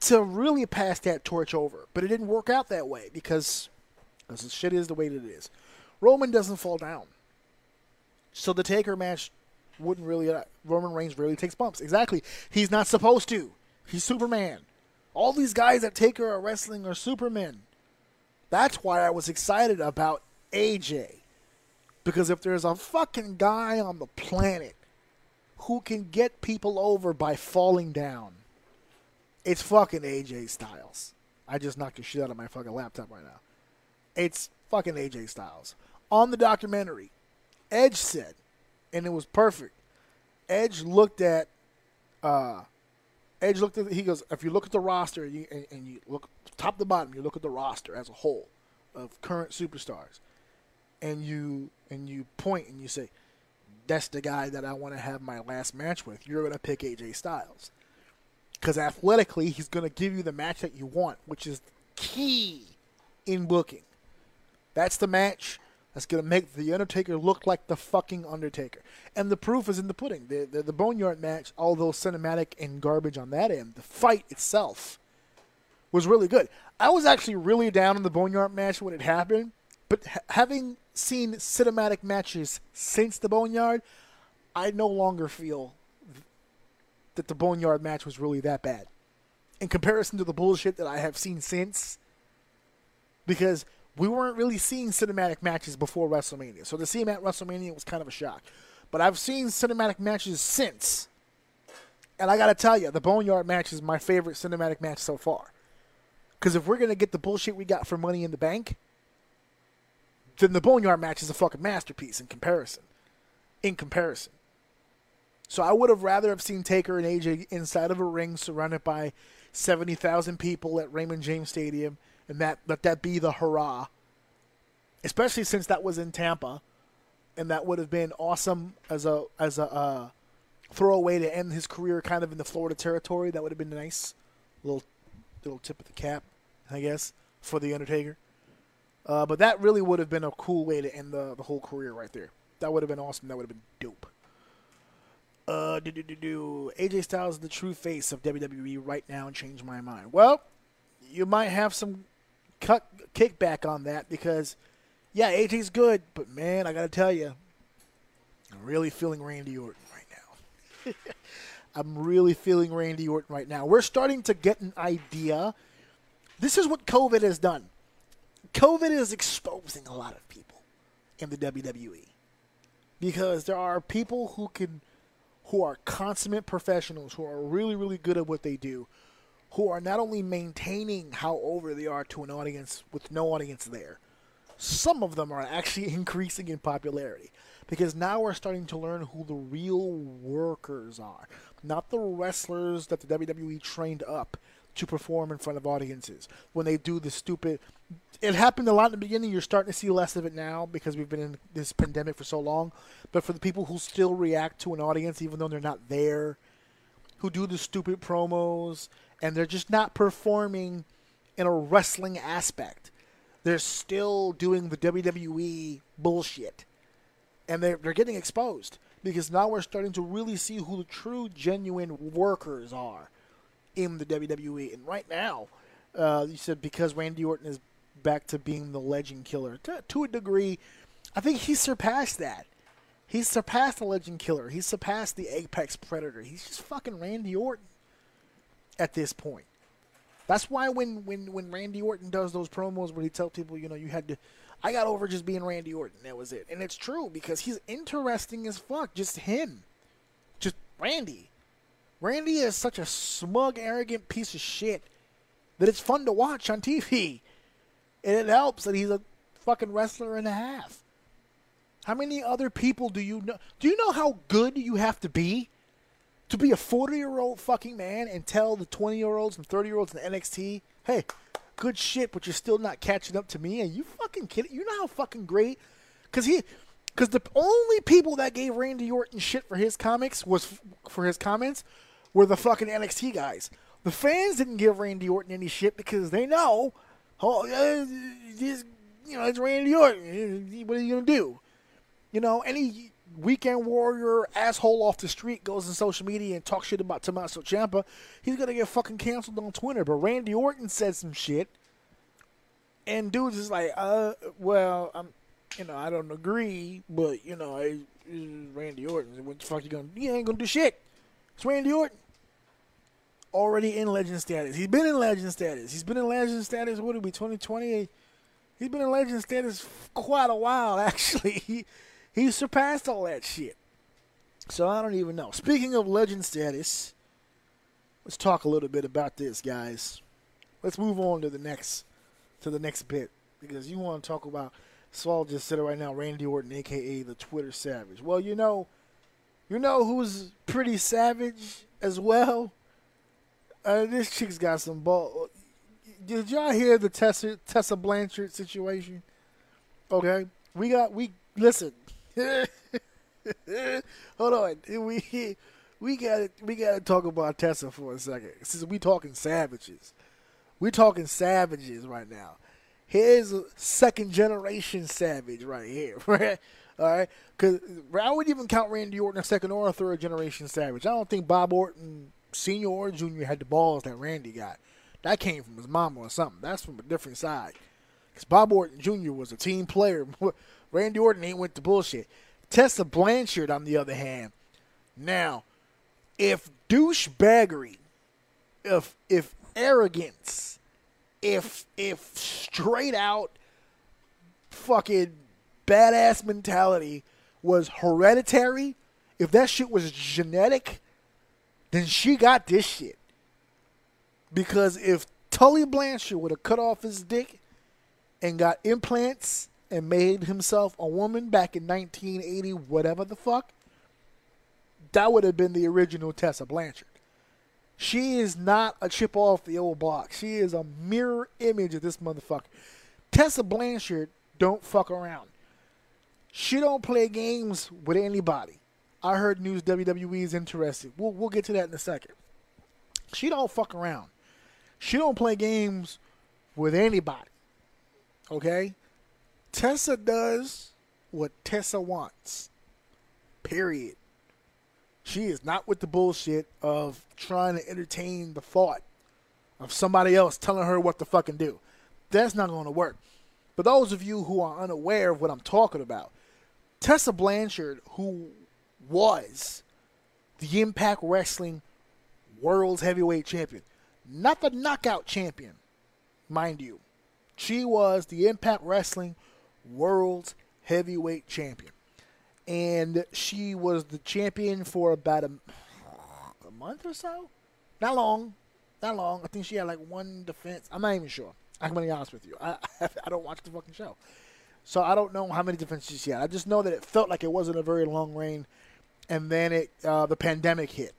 to really pass that torch over. But it didn't work out that way because, because the shit is the way that it is. Roman doesn't fall down. So the Taker match wouldn't really. Uh, Roman Reigns really takes bumps. Exactly. He's not supposed to. He's Superman. All these guys that Taker are wrestling are Supermen. That's why I was excited about AJ. Because if there's a fucking guy on the planet who can get people over by falling down, it's fucking AJ Styles. I just knocked the shit out of my fucking laptop right now. It's fucking AJ Styles. On the documentary, Edge said, and it was perfect. Edge looked at, uh, Edge looked at, he goes, if you look at the roster you, and, and you look top to bottom, you look at the roster as a whole of current superstars and you and you point and you say, "That's the guy that I want to have my last match with," you're gonna pick AJ Styles because athletically he's gonna give you the match that you want, which is key in booking. That's the match that's going to make The Undertaker look like the fucking Undertaker. And the proof is in the pudding. The, the, the Boneyard match, although cinematic and garbage on that end, the fight itself was really good. I was actually really down on the Boneyard match when it happened, but ha- having seen cinematic matches since the Boneyard, I no longer feel that the Boneyard match was really that bad in comparison to the bullshit that I have seen since. Because we weren't really seeing cinematic matches before WrestleMania. So to see him at WrestleMania was kind of a shock. But I've seen cinematic matches since. And I got to tell you, the Boneyard match is my favorite cinematic match so far. Because if we're going to get the bullshit we got for Money in the Bank, then the Boneyard match is a fucking masterpiece in comparison. In comparison. So I would have rather have seen Taker and AJ inside of a ring surrounded by 70,000 people at Raymond James Stadium and that let that be the hurrah. Especially since that was in Tampa and that would have been awesome as a as a uh, throwaway to end his career kind of in the Florida territory. That would have been nice. Little little tip of the cap, I guess, for the Undertaker. Uh, but that really would have been a cool way to end the, the whole career right there. That would have been awesome. That would have been dope. Uh, do, do, do, do. AJ Styles is the true face of WWE right now and change my mind. Well, you might have some cut kickback on that because, yeah, AJ's good, but man, I gotta tell you, I'm really feeling Randy Orton right now. I'm really feeling Randy Orton right now. We're starting to get an idea. This is what COVID has done. COVID is exposing a lot of people in the WWE because there are people who can who are consummate professionals who are really really good at what they do who are not only maintaining how over they are to an audience with no audience there some of them are actually increasing in popularity. Because now we're starting to learn who the real workers are not the wrestlers that the WWE trained up to perform in front of audiences when they do the stupid it happened a lot in the beginning. You're starting to see less of it now because we've been in this pandemic for so long. But for the people who still react to an audience even though they're not there who do the stupid promos and they're just not performing in a wrestling aspect they're still doing the WWE bullshit. And they're, they're getting exposed because now we're starting to really see who the true genuine workers are in the WWE. And right now, uh, you said because Randy Orton is back to being the legend killer to, to a degree, I think he's surpassed that. He's surpassed the legend killer. He's surpassed the apex predator. He's just fucking Randy Orton at this point. That's why when, when, when Randy Orton does those promos where he tells people, you know, you had to, I got over just being Randy Orton. That was it. And it's true because he's interesting as fuck. Just him. Just Randy. Randy is such a smug, arrogant piece of shit that it's fun to watch on TV. And it helps that he's a fucking wrestler and a half. How many other people do you know? Do you know how good you have to be to be a 40 year old fucking man and tell the 20 year olds and 30 year olds in NXT, hey, good shit, but you're still not catching up to me? Are you fucking kidding? You know how fucking great? Because he. Because the only people that gave Randy Orton shit for his comics was for his comments were the fucking NXT guys. The fans didn't give Randy Orton any shit because they know, oh, uh, this, you know, it's Randy Orton. What are you gonna do? You know, any weekend warrior asshole off the street goes on social media and talks shit about Tommaso Ciampa, he's gonna get fucking canceled on Twitter. But Randy Orton said some shit, and dude's just like, uh, well, I'm, you know, I don't agree, but you know, Randy Orton. What the fuck you gonna? Do? You ain't gonna do shit. It's Randy Orton. Already in legend status. He's been in legend status. He's been in legend status. What are we? 2020. He's been in legend status quite a while. Actually, he he surpassed all that shit. So I don't even know. Speaking of legend status, let's talk a little bit about this, guys. Let's move on to the next to the next bit because you want to talk about. So I'll just said it right now. Randy Orton, aka the Twitter Savage. Well, you know, you know who's pretty savage as well. Uh, this chick's got some ball. Did y'all hear the Tessa Tessa Blanchard situation? Okay, we got we listen. Hold on, we we got we got to talk about Tessa for a second. Since we talking savages, we talking savages right now. Here's a second generation Savage right here, right? All right, because I wouldn't even count Randy Orton a second or a third generation Savage. I don't think Bob Orton Senior or Junior had the balls that Randy got. That came from his mama or something. That's from a different side. Because Bob Orton Jr. was a team player. Randy Orton ain't went to bullshit. Tessa Blanchard, on the other hand, now, if douchebaggery, if if arrogance, if if straight out fucking badass mentality was hereditary, if that shit was genetic, then she got this shit. Because if Tully Blanchard would have cut off his dick and got implants and made himself a woman back in 1980, whatever the fuck, that would have been the original Tessa Blanchard. She is not a chip off the old block. She is a mirror image of this motherfucker. Tessa Blanchard don't fuck around. She don't play games with anybody. I heard news WWE is interested. We'll we'll get to that in a second. She don't fuck around. She don't play games with anybody. Okay? Tessa does what Tessa wants. Period. She is not with the bullshit of trying to entertain the thought of somebody else telling her what to fucking do. That's not going to work. But those of you who are unaware of what I'm talking about, Tessa Blanchard, who was the Impact Wrestling World's Heavyweight Champion, not the Knockout Champion, mind you. She was the Impact Wrestling World's Heavyweight Champion. And she was the champion for about a, a month or so. Not long. Not long. I think she had like one defense. I'm not even sure. I'm going to be honest with you. I, I don't watch the fucking show. So I don't know how many defenses she had. I just know that it felt like it wasn't a very long reign. And then it uh, the pandemic hit.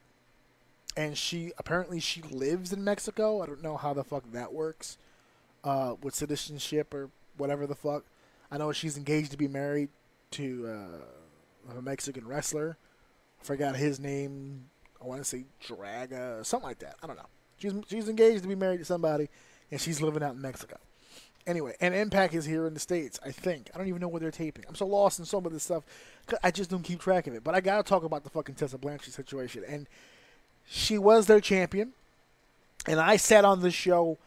And she apparently she lives in Mexico. I don't know how the fuck that works uh, with citizenship or whatever the fuck. I know she's engaged to be married to uh, a Mexican wrestler. I forgot his name. I want to say Draga, something like that. I don't know. She's she's engaged to be married to somebody, and she's living out in Mexico. Anyway, and Impact is here in the states. I think I don't even know where they're taping. I'm so lost in some of this stuff. I just don't keep track of it. But I gotta talk about the fucking Tessa Blanchard situation. And she was their champion, and I sat on this show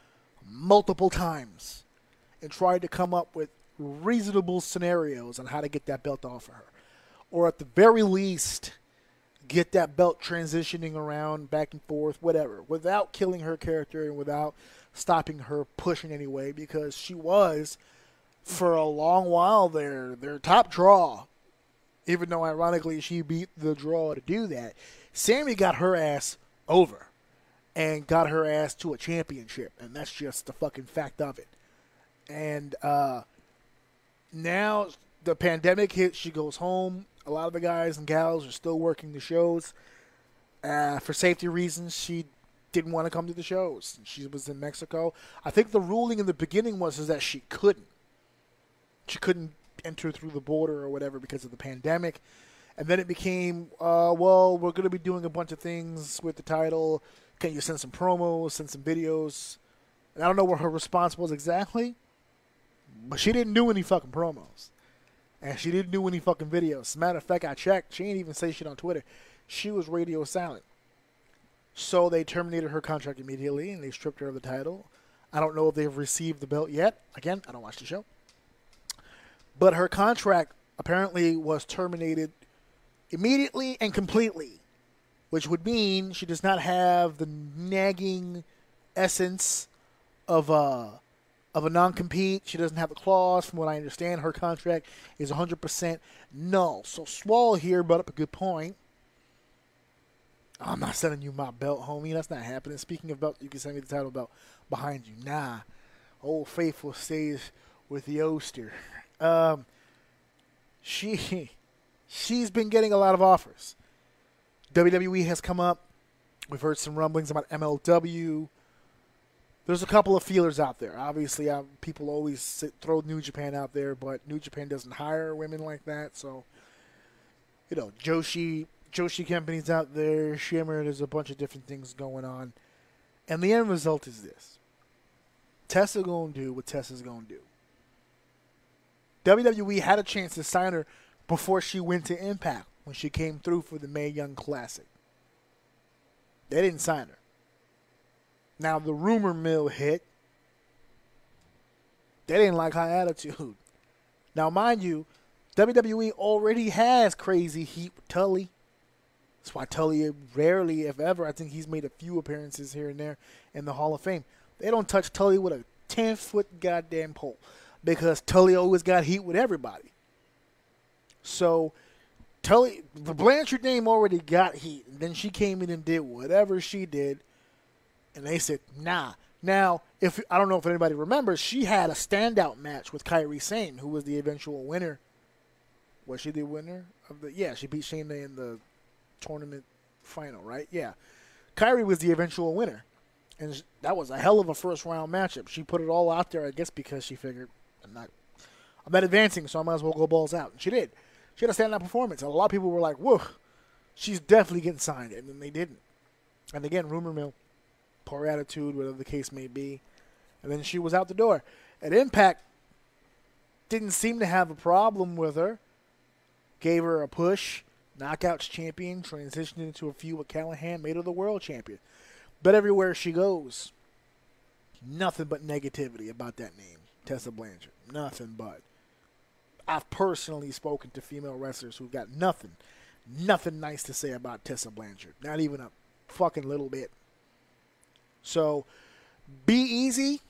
multiple times and tried to come up with reasonable scenarios on how to get that belt off of her. Or at the very least, get that belt transitioning around back and forth, whatever, without killing her character and without stopping her push in any way because she was, for a long while there, their top draw. Even though, ironically, she beat the draw to do that. Sami got her ass over and got her ass to a championship. And that's just the fucking fact of it. And uh, now the pandemic hits, she goes home. A lot of the guys and gals are still working the shows. Uh, for safety reasons, she didn't want to come to the shows. She was in Mexico. I think the ruling in the beginning was is that she couldn't. She couldn't enter through the border or whatever because of the pandemic. And then it became, uh, well, we're going to be doing a bunch of things with the title. Can you send some promos, send some videos? And I don't know what her response was exactly, but she didn't do any fucking promos. And she didn't do any fucking videos. As a matter of fact, I checked. She didn't even say shit on Twitter. She was radio silent. So they terminated her contract immediately and they stripped her of the title. I don't know if they've received the belt yet. Again, I don't watch the show. But her contract apparently was terminated immediately and completely, which would mean she does not have the nagging essence of a of a non-compete. She doesn't have the clause. From what I understand, her contract is 100% null. So Swole here brought up a good point. I'm not sending you my belt, homie. That's not happening. Speaking of belt, you can send me the title belt behind you. Nah. Old Faithful stays with the Oster. Um, she she's been getting a lot of offers. WWE has come up. We've heard some rumblings about MLW. There's a couple of feelers out there. Obviously, uh, people always sit, throw New Japan out there, but New Japan doesn't hire women like that. So, you know, Joshi Joshi companies out there, Shimmer. There's a bunch of different things going on, and the end result is this: Tessa gonna do what Tessa's gonna do. WWE had a chance to sign her before she went to Impact when she came through for the Mae Young Classic. They didn't sign her. Now the rumor mill hit. They didn't like her attitude. Now, mind you, WWE already has crazy heat with Tully. That's why Tully rarely, if ever, I think he's made a few appearances here and there in the Hall of Fame. They don't touch Tully with a 10 foot goddamn pole because Tully always got heat with everybody. So, Tully, the Blanchard name already got heat. And then she came in and did whatever she did. And they said, nah. Now, if I don't know if anybody remembers, she had a standout match with Kairi Sane, who was the eventual winner. Was she the winner of the? Yeah, she beat Shayna in the tournament final, right? Yeah. Kairi was the eventual winner. And that was a hell of a first round matchup. She put it all out there, I guess, because she figured I'm not, I'm not advancing, so I might as well go balls out. And she did. She had a standout performance. And a lot of people were like, "Whoa, she's definitely getting signed," and then they didn't. And again, rumor mill, poor attitude, whatever the case may be. And then she was out the door. At Impact, didn't seem to have a problem with her. Gave her a push Knockouts champion, transitioned into a feud with Callihan, made her the world champion. But everywhere she goes, nothing but negativity about that name, Tessa Blanchard. Nothing but. I've personally spoken to female wrestlers who've got nothing, nothing nice to say about Tessa Blanchard. Not even a fucking little bit. So, be easy.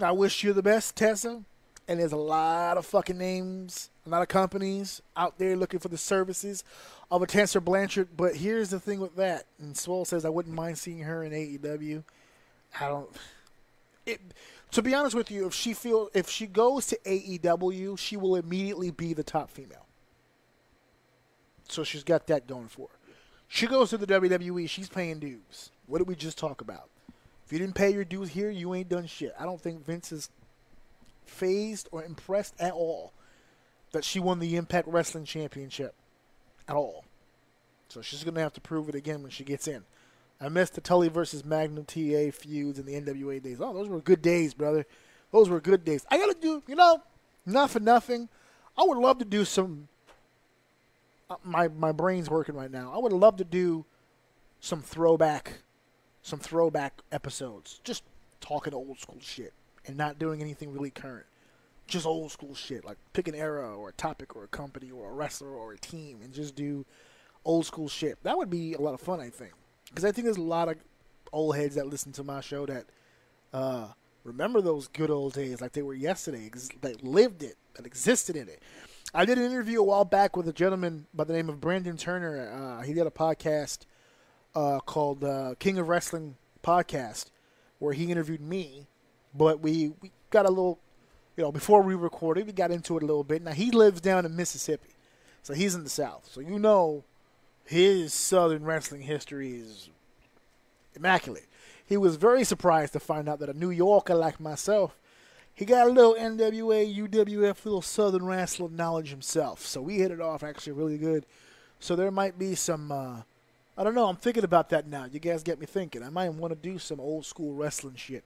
I wish you the best, Tessa. And there's a lot of fucking names a lot of companies out there looking for the services of a Tessa Blanchard. But here's the thing with that. And Swole says I wouldn't mind seeing her in AEW. I don't. It, to be honest with you, if she feel if she goes to AEW, she will immediately be the top female. So she's got that going for her. She goes to the WWE, she's paying dues. What did we just talk about? If you didn't pay your dues here, you ain't done shit. I don't think Vince is fazed or impressed at all that she won the Impact Wrestling Championship at all. So she's going to have to prove it again when she gets in. I missed the Tully versus Magnum TA feuds in the NWA days. Oh, those were good days, brother. Those were good days. I got to do, you know, not for nothing. I would love to do some. Uh, my my brain's working right now. I would love to do some throwback, some throwback episodes. Just talking old school shit and not doing anything really current just old school shit, like pick an era or a topic or a company or a wrestler or a team and just do old school shit. That would be a lot of fun, I think, because I think there's a lot of old heads that listen to my show that uh, remember those good old days like they were yesterday, that lived it, that existed in it. I did an interview a while back with a gentleman by the name of Brandon Turner. Uh, he did a podcast uh, called uh, King of Wrestling Podcast, where he interviewed me, but we, we got a little you know, before we recorded, we got into it a little bit. Now he lives down in Mississippi, so he's in the South. So you know, his Southern wrestling history is immaculate. He was very surprised to find out that a New Yorker like myself, he got a little NWA, UWF, little Southern wrestling knowledge himself. So we hit it off actually really good. So there might be some. Uh, I don't know. I'm thinking about that now. You guys get me thinking. I might want to do some old school wrestling shit.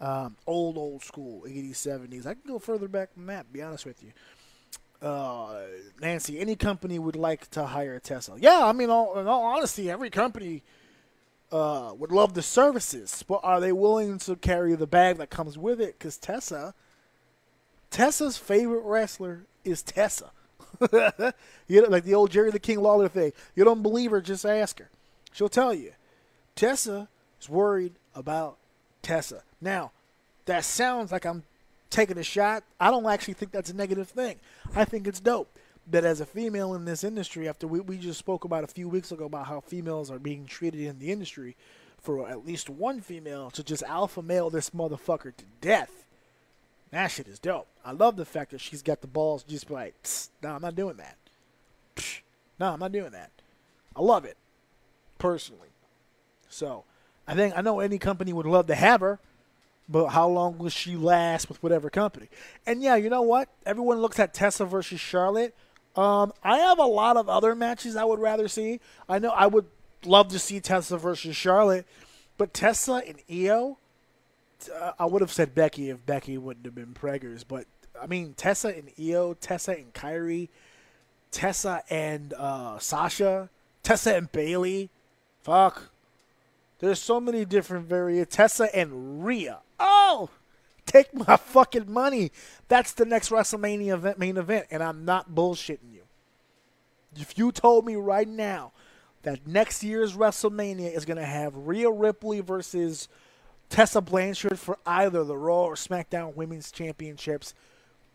Um, old, old school, 80s, 70s. I can go further back than that, be honest with you. Uh, Nancy, any company would like to hire Tessa. Yeah, I mean, all, in all honesty, every company uh, would love the services, but are they willing to carry the bag that comes with it? Because Tessa, Tessa's favorite wrestler is Tessa. you know, like the old Jerry the King Lawler thing. You don't believe her, just ask her. She'll tell you. Tessa is worried about Tessa. Now, that sounds like I'm taking a shot. I don't actually think that's a negative thing. I think it's dope that as a female in this industry, after we, we just spoke about a few weeks ago about how females are being treated in the industry, for at least one female to just alpha male this motherfucker to death. That shit is dope. I love the fact that she's got the balls just like, no, I'm not doing that. No, I'm not doing that. I love it, personally. So, I think I know any company would love to have her, but how long will she last with whatever company? And yeah, you know what? Everyone looks at Tessa versus Charlotte. Um, I have a lot of other matches I would rather see. I know I would love to see Tessa versus Charlotte, but Tessa and Io, uh, I would have said Becky if Becky wouldn't have been preggers, but I mean, Tessa and Io, Tessa and Kairi, Tessa and uh, Sasha, Tessa and Bayley. Fuck. There's so many different variants. Tessa and Rhea. Oh, take my fucking money. That's the next WrestleMania event, main event, and I'm not bullshitting you. If you told me right now that next year's WrestleMania is going to have Rhea Ripley versus Tessa Blanchard for either the Raw or SmackDown Women's Championships,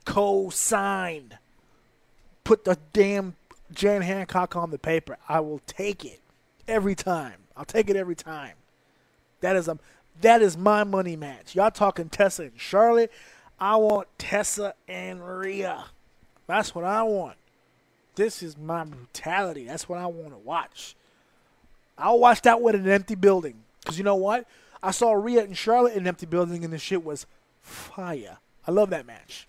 co-signed. Put the damn Jan Hancock on the paper. I will take it every time. I'll take it every time. That is a that is my money match. Y'all talking Tessa and Charlotte. I want Tessa and Rhea. That's what I want. This is my brutality. That's what I want to watch. I'll watch that with an empty building. Because you know what? I saw Rhea and Charlotte in an empty building, and the shit was fire. I love that match.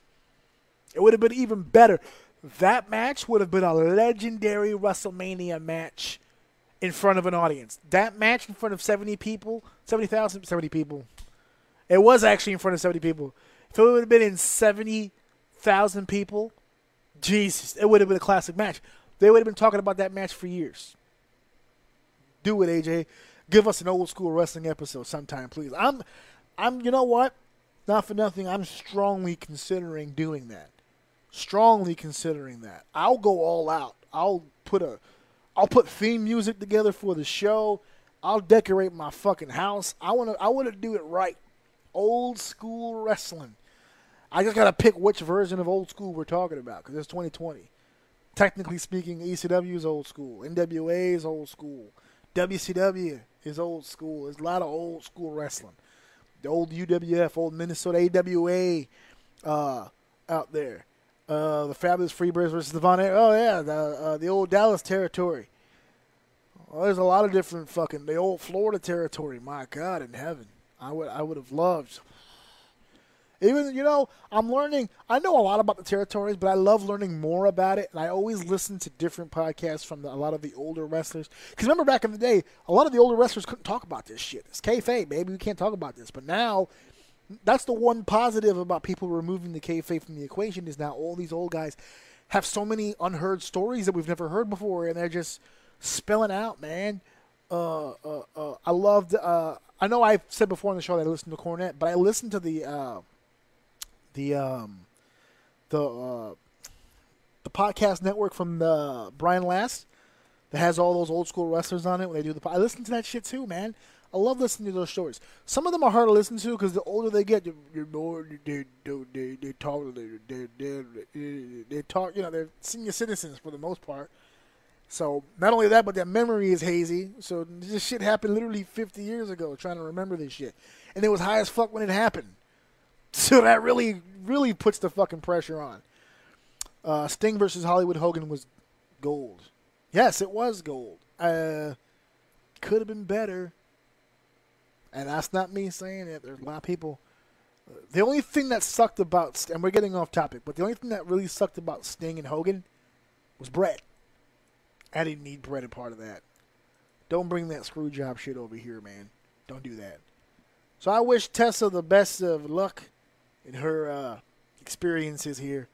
It would have been even better. That match would have been a legendary WrestleMania match in front of an audience. That match in front of 70 people, 70,000, 70 people. It was actually in front of 70 people. If it would have been in 70,000 people, Jesus, it would have been a classic match. They would have been talking about that match for years. Do it, AJ. Give us an old school wrestling episode sometime, please. I'm, I'm. You know what? Not for nothing. I'm strongly considering doing that. Strongly considering that. I'll go all out. I'll put a, I'll put theme music together for the show. I'll decorate my fucking house. I wanna. I wanna do it right. Old school wrestling. I just gotta pick which version of old school we're talking about because it's 2020. Technically speaking, ECW is old school. NWA is old school. WCW is old school. There's a lot of old school wrestling. The old UWF, old Minnesota AWA uh, out there. Uh, the Fabulous Freebirds versus the Von. Oh yeah, the uh, the old Dallas territory. Well, there's a lot of different fucking the old Florida territory. My God in heaven, I would I would have loved. Even you know, I'm learning. I know a lot about the territories, but I love learning more about it. And I always listen to different podcasts from the, a lot of the older wrestlers. Because remember back in the day, a lot of the older wrestlers couldn't talk about this shit. It's kayfabe, baby. We can't talk about this. But now, that's the one positive about people removing the kayfabe from the equation is now all these old guys have so many unheard stories that we've never heard before, and they're just spilling out, man. Uh, uh, uh, I loved. Uh, I know I've said before on the show that I listened to Cornette, but I listened to the uh, the um, the uh, the podcast network from the Brian Last that has all those old school wrestlers on it when they do the. I listen to that shit too, man. I love listening to those stories. Some of them are hard to listen to because the older they get, the more they they they, talk. They, they, they, they talk. You know, they're senior citizens for the most part. So not only that, but their memory is hazy. So this shit happened literally 50 years ago. Trying to remember this shit, and it was high as fuck when it happened. So that really, really puts the fucking pressure on. Uh, Sting versus Hollywood Hogan was gold. Yes, it was gold. Uh, could have been better. And that's not me saying it. There's a lot of people. The only thing that sucked about, and we're getting off topic, but the only thing that really sucked about Sting and Hogan was Bret. I didn't need Bret a part of that. Don't bring that screw job shit over here, man. Don't do that. So I wish Tessa the best of luck in her uh, experiences here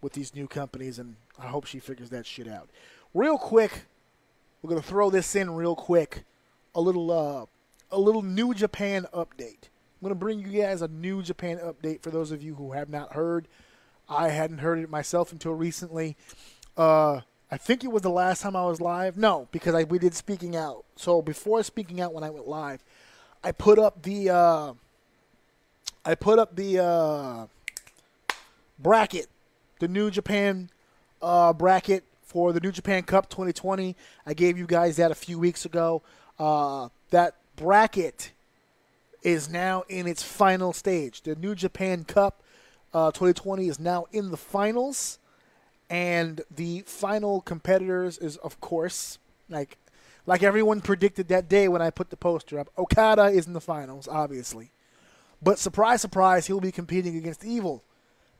with these new companies, and I hope she figures that shit out. Real quick, we're gonna throw this in real quick. A little, uh, a little New Japan update. I'm gonna bring you guys a New Japan update for those of you who have not heard. I hadn't heard it myself until recently. Uh, I think it was the last time I was live. No, because I we did speaking out. So before speaking out, when I went live, I put up the. Uh, I put up the uh, bracket, the New Japan uh, bracket for the New Japan Cup 2020. I gave you guys that a few weeks ago. Uh, that bracket is now in its final stage. The New Japan Cup uh, 2020 is now in the finals, and the final competitors is, of course, like like everyone predicted that day when I put the poster up. Okada is in the finals, obviously. But surprise, surprise, he'll be competing against Evil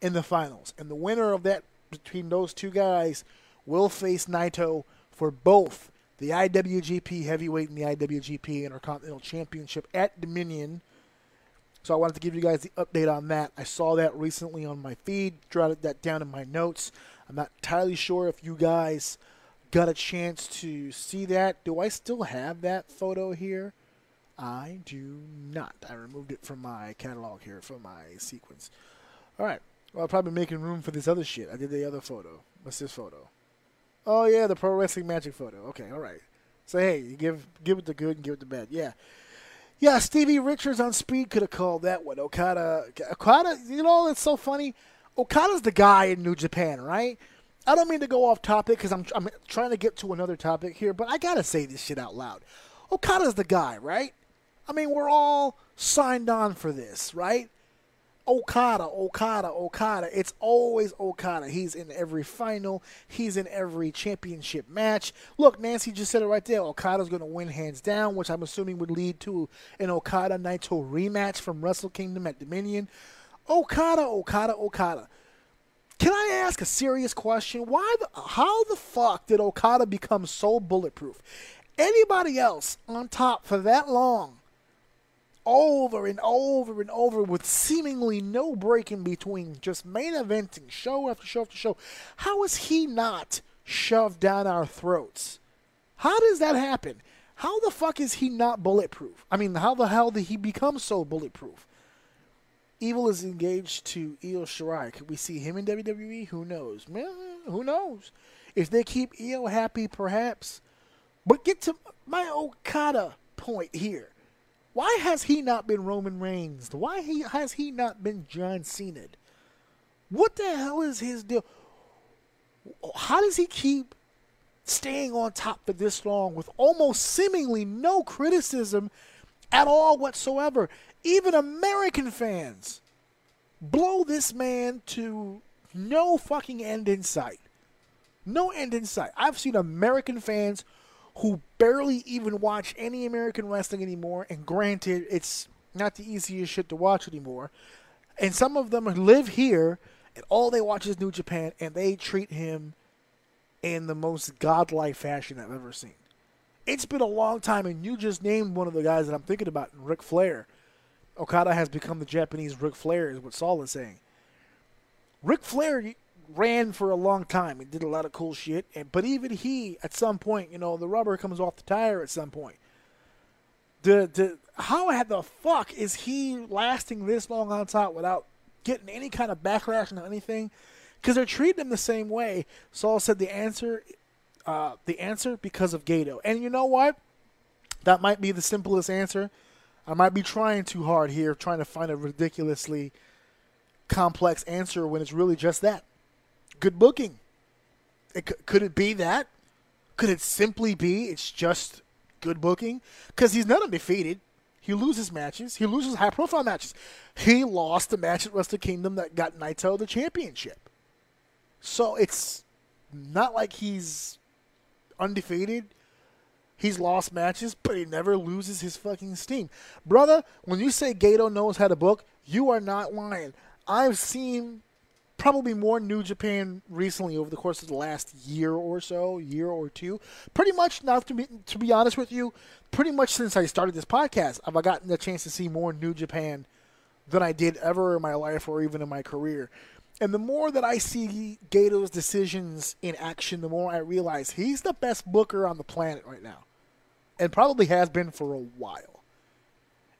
in the finals. And the winner of that between those two guys will face Naito for both the IWGP Heavyweight and the IWGP Intercontinental Championship at Dominion. So I wanted to give you guys the update on that. I saw that recently on my feed, jotted that down in my notes. I'm not entirely sure if you guys got a chance to see that. Do I still have that photo here? I do not. I removed it from my catalog here, from my sequence. All right. Well, I'm probably making room for this other shit. I did the other photo. What's this photo? Oh yeah, the pro wrestling magic photo. Okay, all right. So hey, you give give it the good and give it the bad. Yeah, yeah. Stevie Richards on speed could have called that one. Okada, Okada. You know, it's so funny. Okada's the guy in New Japan, right? I don't mean to go off topic because I'm I'm trying to get to another topic here, but I gotta say this shit out loud. Okada's the guy, right? I mean, we're all signed on for this, right? Okada, Okada, Okada. It's always Okada. He's in every final. He's in every championship match. Look, Nancy just said it right there. Okada's going to win hands down, which I'm assuming would lead to an Okada Naito rematch from Wrestle Kingdom at Dominion. Okada, Okada, Okada. Can I ask a serious question? Why the how the fuck did Okada become so bulletproof? Anybody else on top for that long over and over and over with seemingly no break in between, just main eventing show after show after show. How is he not shoved down our throats? How does that happen? How the fuck is he not bulletproof? I mean, how the hell did he become so bulletproof? Evil is engaged to Io Shirai. Could we see him in WWE? Who knows? Man, who knows? If they keep Io happy, perhaps. But get to my Okada point here. Why has he not been Roman Reigns? Why he, has he not been John Cena? What the hell is his deal? How does he keep staying on top for this long with almost seemingly no criticism at all whatsoever? Even American fans blow this man to no fucking end in sight. No end in sight. I've seen American fans who barely even watch any American wrestling anymore. And granted, it's not the easiest shit to watch anymore. And some of them live here, and all they watch is New Japan, and they treat him in the most godlike fashion I've ever seen. It's been a long time, and you just named one of the guys that I'm thinking about, Ric Flair. Okada has become the Japanese Ric Flair, is what Saul is saying. Ric Flair ran for a long time and did a lot of cool shit. And but even he, at some point, you know, the rubber comes off the tire at some point. The the how the fuck is he lasting this long on top without getting any kind of backlash or anything? Because they're treating him the same way. Saul said the answer, uh, the answer because of Gedo. And you know what? That might be the simplest answer. I might be trying too hard here, trying to find a ridiculously complex answer when it's really just that good booking. It, could it be that? Could it simply be it's just good booking? Because he's not undefeated. He loses matches. He loses high profile matches. He lost the match at Wrestle Kingdom that got Naito the championship. So it's not like he's undefeated. He's lost matches, but he never loses his fucking steam. Brother, when you say Gedo knows how to book, you are not lying. I've seen probably more New Japan recently over the course of the last year or so, year or two. Pretty much, now to be to be honest with you, pretty much since I started this podcast, have I've gotten the chance to see more New Japan than I did ever in my life or even in my career. And the more that I see Gedo's decisions in action, the more I realize he's the best booker on the planet right now, and probably has been for a while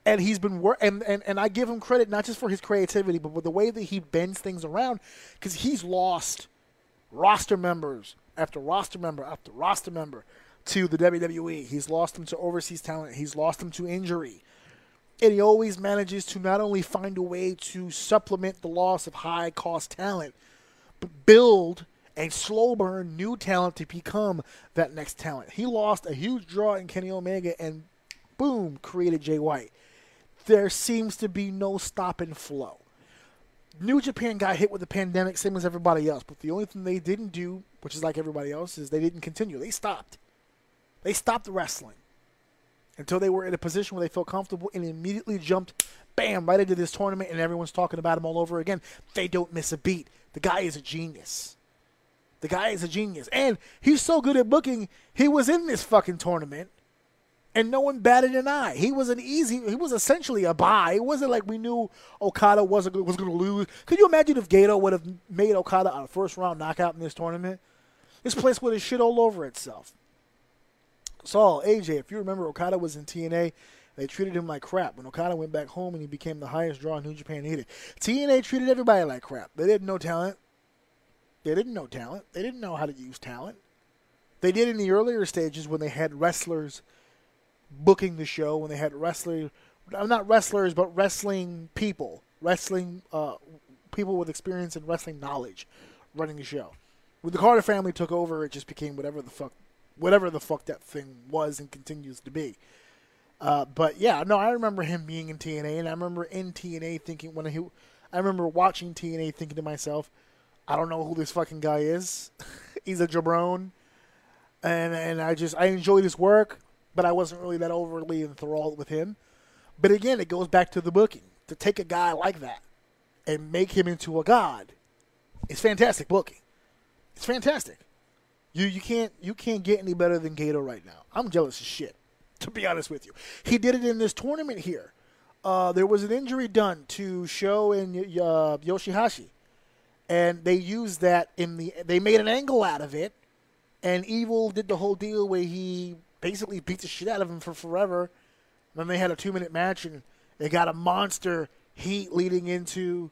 and he's been work and, and and I give him credit not just for his creativity, but with the way that he bends things around, because he's lost roster members after roster member after roster member to the WWE. He's lost them to overseas talent. He's lost them to injury. And he always manages to not only find a way to supplement the loss of high cost talent, but build and slow burn new talent to become that next talent. He lost a huge draw in Kenny Omega and boom, created Jay White there seems to be no stop and flow. New Japan got hit with the pandemic, same as everybody else. But the only thing they didn't do, which is like everybody else, is they didn't continue. They stopped. They stopped wrestling until they were in a position where they felt comfortable and immediately jumped, bam, right into this tournament, and everyone's talking about him all over again. They don't miss a beat. The guy is a genius. The guy is a genius. And he's so good at booking, he was in this fucking tournament and no one batted an eye. He was an easy. He was essentially a bye. It wasn't like we knew Okada wasn't was going to lose. Could you imagine if Gedo would have made Okada a first round knockout in this tournament? This place would have shit all over itself. Saul, AJ, if you remember, Okada was in TNA. They treated him like crap. When Okada went back home and he became the highest draw in New Japan needed, TNA treated everybody like crap. They didn't know talent. They didn't know talent. They didn't know how to use talent. They did in the earlier stages when they had wrestlers booking the show, when they had wrestlers, not wrestlers, but wrestling people, wrestling uh, people with experience and wrestling knowledge running the show. When the Carter family took over, it just became whatever the fuck, whatever the fuck that thing was and continues to be. Uh, but yeah, no, I remember him being in TNA, and I remember in TNA thinking when he, I remember watching TNA thinking to myself, I don't know who this fucking guy is. He's a jabron, and and I just I enjoyed his work, but I wasn't really that overly enthralled with him. But again, it goes back to the booking. To take a guy like that and make him into a god, it's fantastic booking. It's fantastic. You you can't you can't get any better than Gedo right now. I'm jealous as shit, to be honest with you. He did it in this tournament here. Uh, there was an injury done to Sho and uh, Yoshihashi, and they used that in the. They made an angle out of it, and Evil did the whole deal where he basically beat the shit out of him for forever. Then they had a two minute match, and they got a monster heat leading into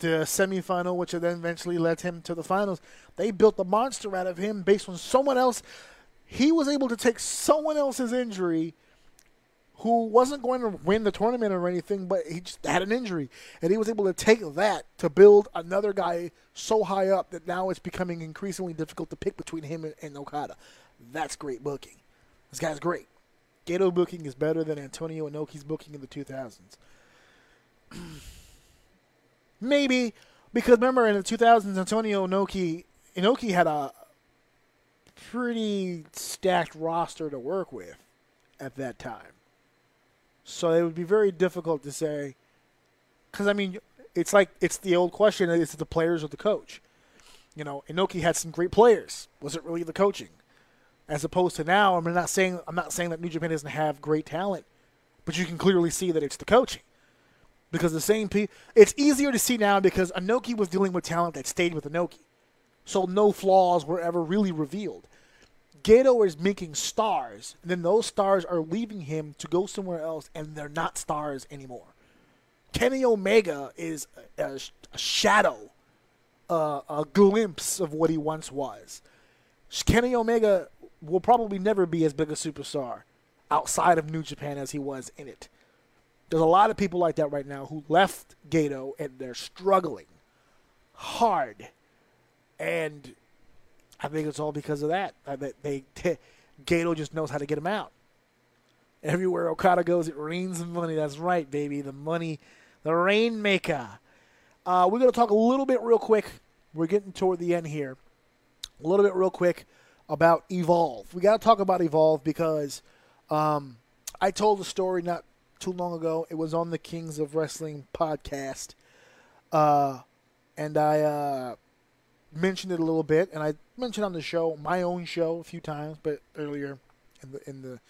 the semifinal, which then eventually led him to the finals. They built the monster out of him based on someone else. He was able to take someone else's injury who wasn't going to win the tournament or anything, but he just had an injury. And he was able to take that to build another guy so high up that now it's becoming increasingly difficult to pick between him and, and Okada. That's great booking. This guy's great. Gedo booking is better than Antonio Inoki's booking in the 2000s. Maybe because remember in the 2000s, Antonio Inoki Inoki had a pretty stacked roster to work with at that time. So it would be very difficult to say, because I mean, it's like it's the old question: is it the players or the coach? You know, Inoki had some great players. Was it really the coaching? As opposed to now, I'm not saying I'm not saying that New Japan doesn't have great talent, but you can clearly see that it's the coaching because the same people. It's easier to see now because Inoki was dealing with talent that stayed with Inoki, so no flaws were ever really revealed. Gedo is making stars, and then those stars are leaving him to go somewhere else, and they're not stars anymore. Kenny Omega is a, a shadow, uh, a glimpse of what he once was. Kenny Omega will probably never be as big a superstar outside of New Japan as he was in it. There's a lot of people like that right now who left Gedo and they're struggling hard. And I think it's all because of that. That they, they Gedo just knows how to get him out. Everywhere Okada goes, it rains money. That's right, baby. The money, the rainmaker. Uh, we're going to talk a little bit real quick. We're getting toward the end here. A little bit real quick about Evolve. We got to talk about Evolve because um, I told a story not too long ago. It was on the Kings of Wrestling podcast, uh, and I uh, mentioned it a little bit, and I mentioned on the show, my own show, a few times, but earlier in the in the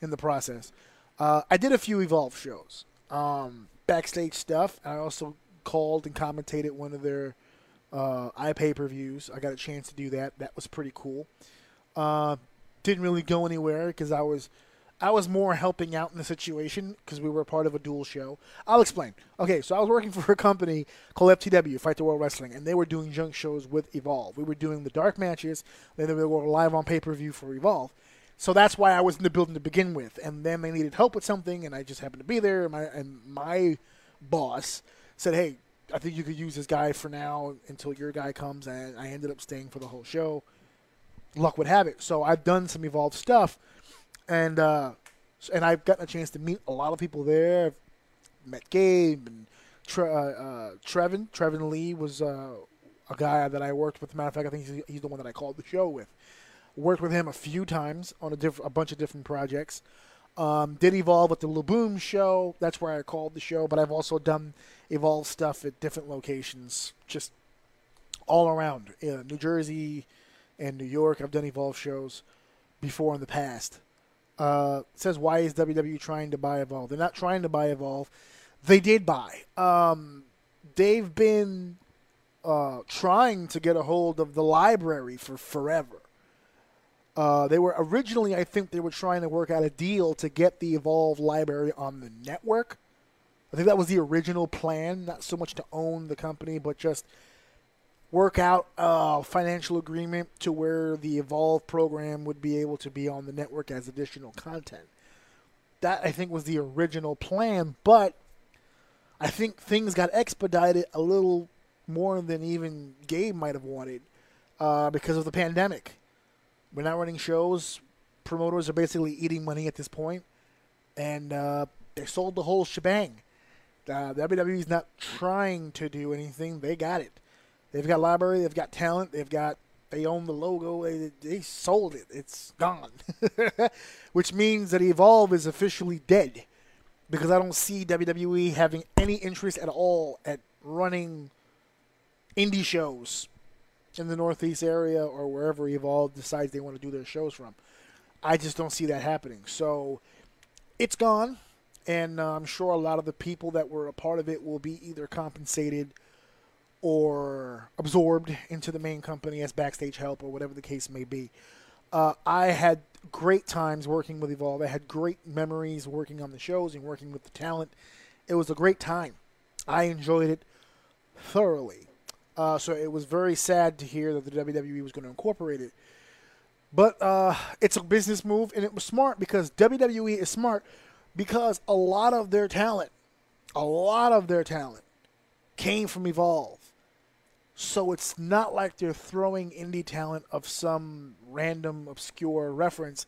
in the process, uh, I did a few Evolve shows, um, backstage stuff. and I also called and commentated one of their uh, iPay per views. I got a chance to do that. That was pretty cool. Uh, didn't really go anywhere because I was I was more helping out in the situation because we were part of a dual show. I'll explain. Okay, so I was working for a company called FTW, Fight the World Wrestling, and they were doing junk shows with Evolve. We were doing the dark matches, then they were live on pay per view for Evolve. So that's why I was in the building to begin with. And then they needed help with something, and I just happened to be there. And my, and my boss said, "Hey, I think you could use this guy for now until your guy comes." And I ended up staying for the whole show. Luck would have it. So I've done some Evolve stuff and uh, and I've gotten a chance to meet a lot of people there. I've met Gabe and Tre- uh, uh, Trevin. Trevin Lee was uh, a guy that I worked with. Matter of fact, I think he's, he's, the one that I called the show with. Worked with him a few times on a diff- a bunch of different projects. Um, did evolve at the La Boom show. That's where I called the show. But I've also done evolve stuff at different locations, just all around New Jersey and New York. I've done evolve shows before in the past. Uh, says why is WWE trying to buy Evolve? They're not trying to buy Evolve. They did buy. Um, they've been uh, trying to get a hold of the library for forever. Uh, they were originally, I think, they were trying to work out a deal to get the Evolve library on the network. I think that was the original plan, not so much to own the company, but just work out a financial agreement to where the Evolve program would be able to be on the network as additional content. That I think was the original plan, but I think things got expedited a little more than even Gabe might have wanted uh, because of the pandemic. We're not running shows. Promoters are basically eating money at this point, and uh, they sold the whole shebang. Uh, WWE's not trying to do anything; they got it. They've got library, they've got talent, they've got they own the logo. They, they sold it; it's gone, which means that Evolve is officially dead because I don't see WWE having any interest at all at running indie shows in the Northeast area or wherever Evolve decides they want to do their shows from. I just don't see that happening. So it's gone, and uh, I'm sure a lot of the people that were a part of it will be either compensated or absorbed into the main company as backstage help or whatever the case may be. Uh, I had great times working with Evolve. I had great memories working on the shows and working with the talent. It was a great time. I enjoyed it thoroughly. Uh, so it was very sad to hear that the WWE was going to incorporate it. But uh, it's a business move, and it was smart because WWE is smart because a lot of their talent, a lot of their talent, came from Evolve. So it's not like they're throwing indie talent of some random obscure reference.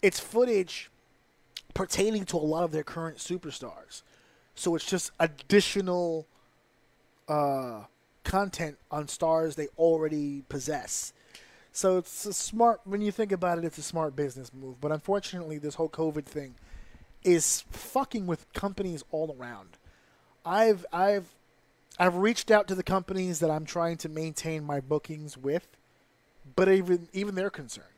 It's footage pertaining to a lot of their current superstars. So it's just additional uh, content on stars they already possess. So it's a smart when you think about it, it's a smart business move. But unfortunately, this whole COVID thing is fucking with companies all around. I've I've I've reached out to the companies that I'm trying to maintain my bookings with, but even even they're concerned.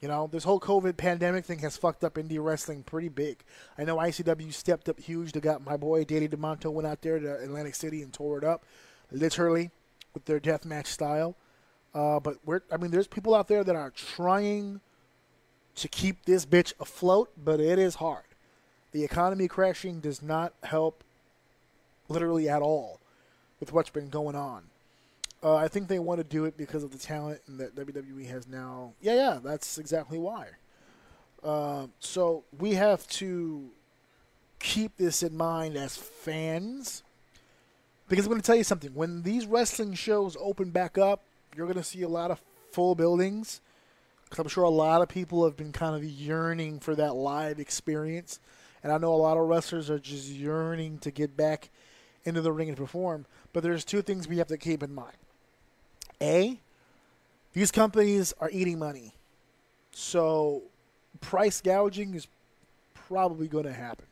You know, this whole COVID pandemic thing has fucked up indie wrestling pretty big. I know ICW stepped up huge. They got my boy Danny Demanto went out there to Atlantic City and tore it up, literally, with their deathmatch style. Uh, but we're, I mean, there's people out there that are trying to keep this bitch afloat, but it is hard. The economy crashing does not help literally at all with what's been going on. Uh, I think they want to do it because of the talent and that WWE has now. Yeah, yeah, that's exactly why. Uh, so we have to keep this in mind as fans. Because I'm going to tell you something. When these wrestling shows open back up, you're going to see a lot of full buildings. Because I'm sure a lot of people have been kind of yearning for that live experience. And I know a lot of wrestlers are just yearning to get back into the ring and perform. But there's two things we have to keep in mind. A, these companies are eating money. So price gouging is probably going to happen.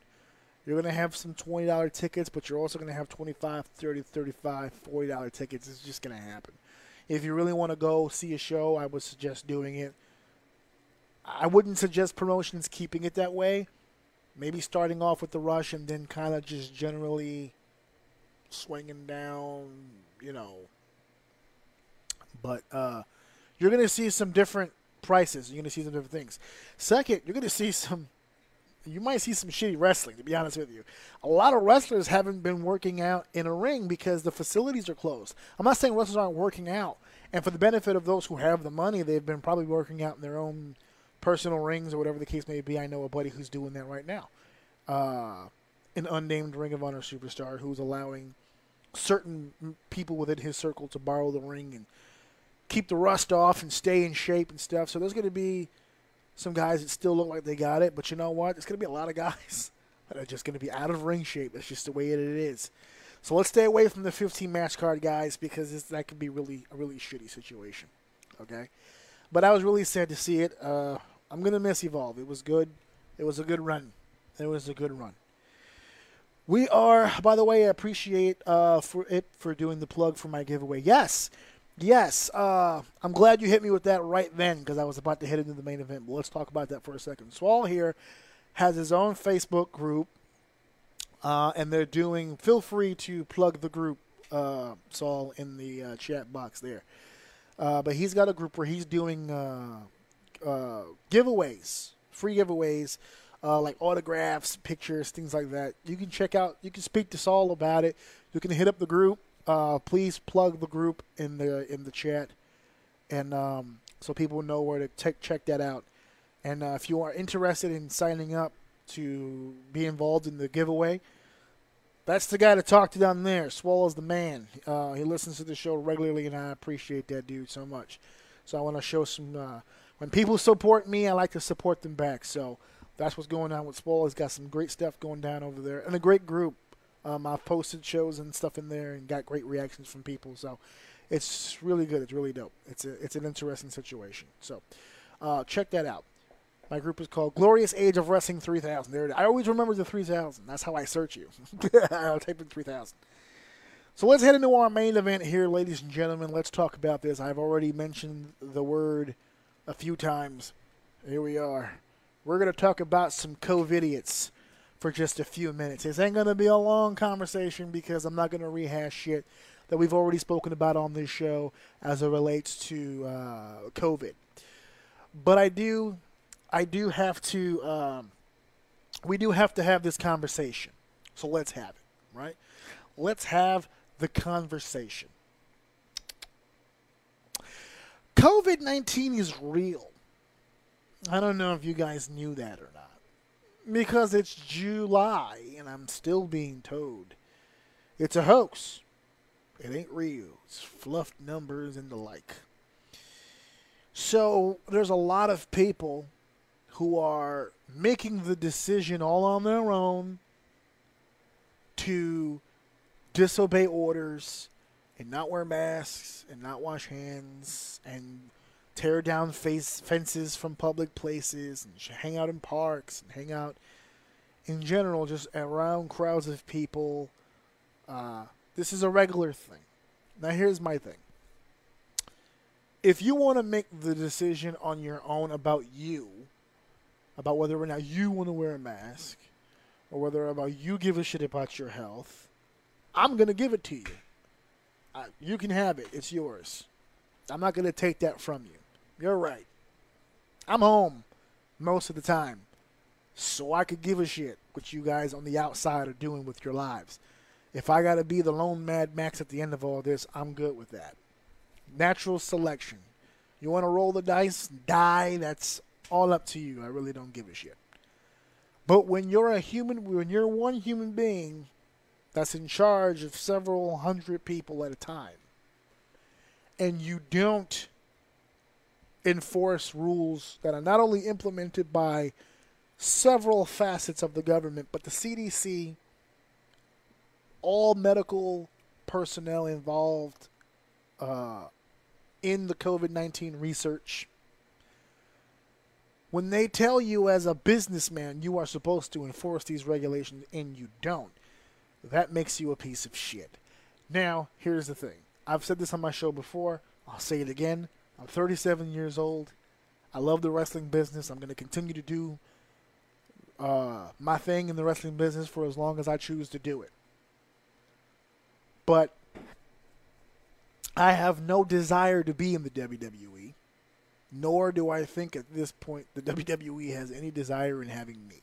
You're going to have some $20 tickets, but you're also going to have 25 30 35 $40 tickets. It's just going to happen. If you really want to go see a show, I would suggest doing it. I wouldn't suggest promotions keeping it that way. Maybe starting off with the rush and then kind of just generally swinging down, you know. But uh, you're going to see some different prices. You're going to see some different things. Second, you're going to see some. You might see some shitty wrestling, to be honest with you. A lot of wrestlers haven't been working out in a ring because the facilities are closed. I'm not saying wrestlers aren't working out. And for the benefit of those who have the money, they've been probably working out in their own personal rings or whatever the case may be. I know a buddy who's doing that right now. Uh, an unnamed Ring of Honor superstar who's allowing certain people within his circle to borrow the ring and keep the rust off and stay in shape and stuff. So there's going to be some guys that still look like they got it, but you know what? There's going to be a lot of guys that are just going to be out of ring shape. That's just the way it is. So let's stay away from the 15 match card guys because that could be really a really shitty situation. Okay, but I was really sad to see it. Uh, I'm gonna miss Evolve. It was good. It was a good run. It was a good run. We are, by the way, I appreciate uh, for it for doing the plug for my giveaway. Yes, Yes, uh, I'm glad you hit me with that right then because I was about to head into the main event. But let's talk about that for a second. Swole here has his own Facebook group, uh, and they're doing. Feel free to plug the group, uh, Saul, in the uh, chat box there. Uh, but he's got a group where he's doing uh, uh, giveaways, free giveaways, uh, like autographs, pictures, things like that. You can check out. You can speak to Saul about it. You can hit up the group. Uh, please plug the group in the in the chat, and um, so people know where to check check that out. And uh, if you are interested in signing up to be involved in the giveaway, that's the guy to talk to down there. Swallow's the man. Uh, he listens to the show regularly, and I appreciate that dude so much. So I want to show some. Uh, when people support me, I like to support them back. So that's what's going on with Swallow. He's got some great stuff going down over there, and a great group. Um, I've posted shows and stuff in there, and got great reactions from people. So it's really good. It's really dope. It's a, it's an interesting situation. So uh, check that out. My group is called Glorious Age of Wrestling 3000. There, it is. I always remember the 3000. That's how I search you. I'll type in 3000. So let's head into our main event here, ladies and gentlemen. Let's talk about this. I've already mentioned the word a few times. Here we are. We're going to talk about some COVIDiots for just a few minutes. This ain't going to be a long conversation because I'm not going to rehash shit that we've already spoken about on this show as it relates to uh, COVID. But I do, I do have to, um, we do have to have this conversation. So let's have it, right? Let's have the conversation. COVID 19 is real. I don't know if you guys knew that or not. Because it's July and I'm still being told it's a hoax. It ain't real. It's fluffed numbers and the like. So there's a lot of people who are making the decision all on their own to disobey orders and not wear masks and not wash hands and tear down face fences from public places and hang out in parks and hang out in general just around crowds of people. Uh, this is a regular thing. Now here's my thing. If you want to make the decision on your own about you, about whether or not you want to wear a mask, or whether or not you give a shit about your health, I'm gonna give it to you. You can have it. It's yours. I'm not gonna take that from you. You're right. I'm home most of the time, so I could give a shit what you guys on the outside are doing with your lives. If I gotta be the lone Mad Max at the end of all this, I'm good with that. Natural selection. You want to roll the dice, die. That's all up to you. I really don't give a shit. But when you're a human, when you're one human being that's in charge of several hundred people at a time, and you don't enforce rules that are not only implemented by several facets of the government, but the CDC, all medical personnel involved uh, in the COVID 19 research, when they tell you as a businessman you are supposed to enforce these regulations and you don't, that makes you a piece of shit. Now, here's the thing I've said this on my show before, I'll say it again. I'm 37 years old. I love the wrestling business. I'm going to continue to do uh, my thing in the wrestling business for as long as I choose to do it. But I have no desire to be in the WWE, nor do I think at this point the WWE has any desire in having me.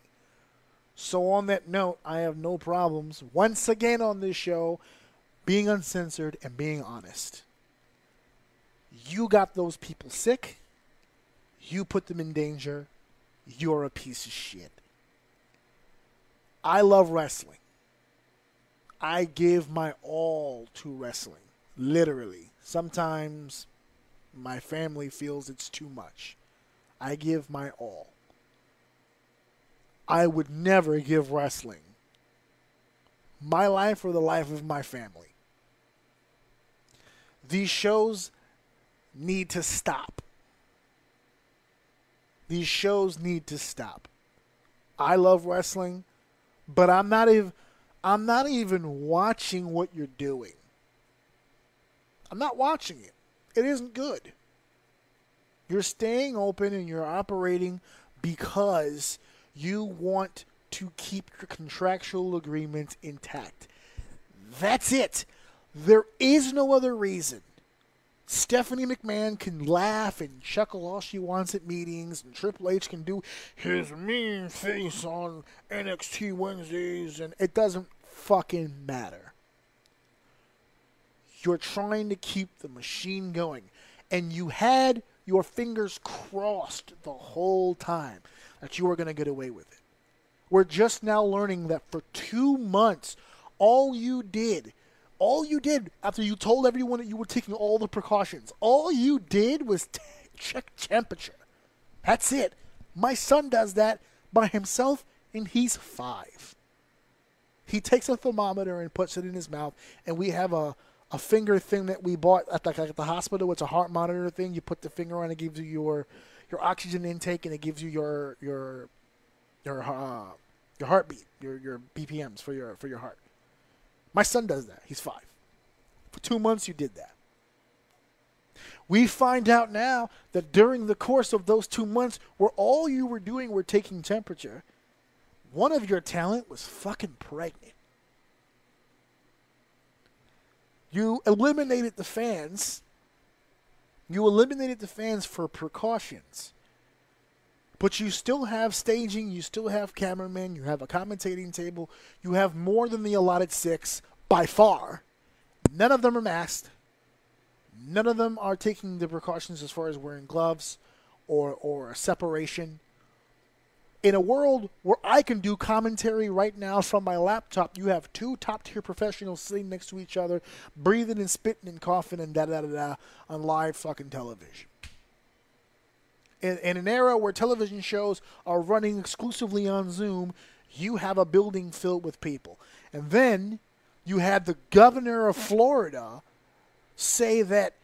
So, on that note, I have no problems once again on this show being uncensored and being honest. You got those people sick, you put them in danger, you're a piece of shit. I love wrestling. I give my all to wrestling. Literally. Sometimes my family feels it's too much. I give my all. I would never give wrestling my life or the life of my family. These shows need to stop. These shows need to stop. I love wrestling, but I'm not even I'm not even watching what you're doing. I'm not watching it. it isn't good. You're staying open and you're operating because you want to keep your contractual agreements intact. That's it. There is no other reason. Stephanie McMahon can laugh and chuckle all she wants at meetings, and Triple H can do his mean face on NXT Wednesdays, and it doesn't fucking matter. You're trying to keep the machine going, and you had your fingers crossed the whole time that you were going to get away with it. We're just now learning that for two months, all you did all you did after you told everyone that you were taking all the precautions, all you did was t- check temperature. That's it. My son does that by himself, and he's five. He takes a thermometer and puts it in his mouth, and we have a, a finger thing that we bought at the, at the hospital. It's a heart monitor thing. You put the finger on, it gives you your your oxygen intake, and it gives you your your your uh, your heartbeat, your your BPMs for your for your heart. My son does that. He's five. For two months, you did that. We find out now that during the course of those two months, where all you were doing were taking temperature, one of your talent was fucking pregnant. You eliminated the fans. You eliminated the fans for precautions. But you still have staging, you still have cameramen, you have a commentating table, you have more than the allotted six by far. None of them are masked. None of them are taking the precautions as far as wearing gloves or or separation. In a world where I can do commentary right now from my laptop, you have two top tier professionals sitting next to each other, breathing and spitting and coughing and da da da da on live fucking television in, in an era where television shows are running exclusively on Zoom, you have a building filled with people. And then you had the governor of Florida say that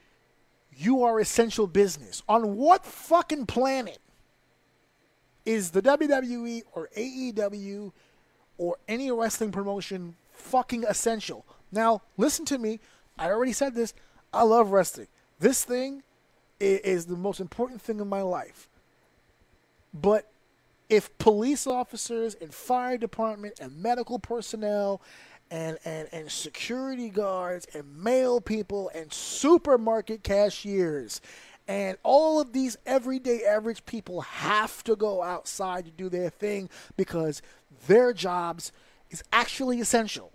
you are essential business. On what fucking planet is the WWE or AEW or any wrestling promotion fucking essential? Now, listen to me. I already said this. I love wrestling. This thing is the most important thing in my life. But if police officers and fire department and medical personnel and, and, and security guards and mail people and supermarket cashiers and all of these everyday average people have to go outside to do their thing because their jobs is actually essential.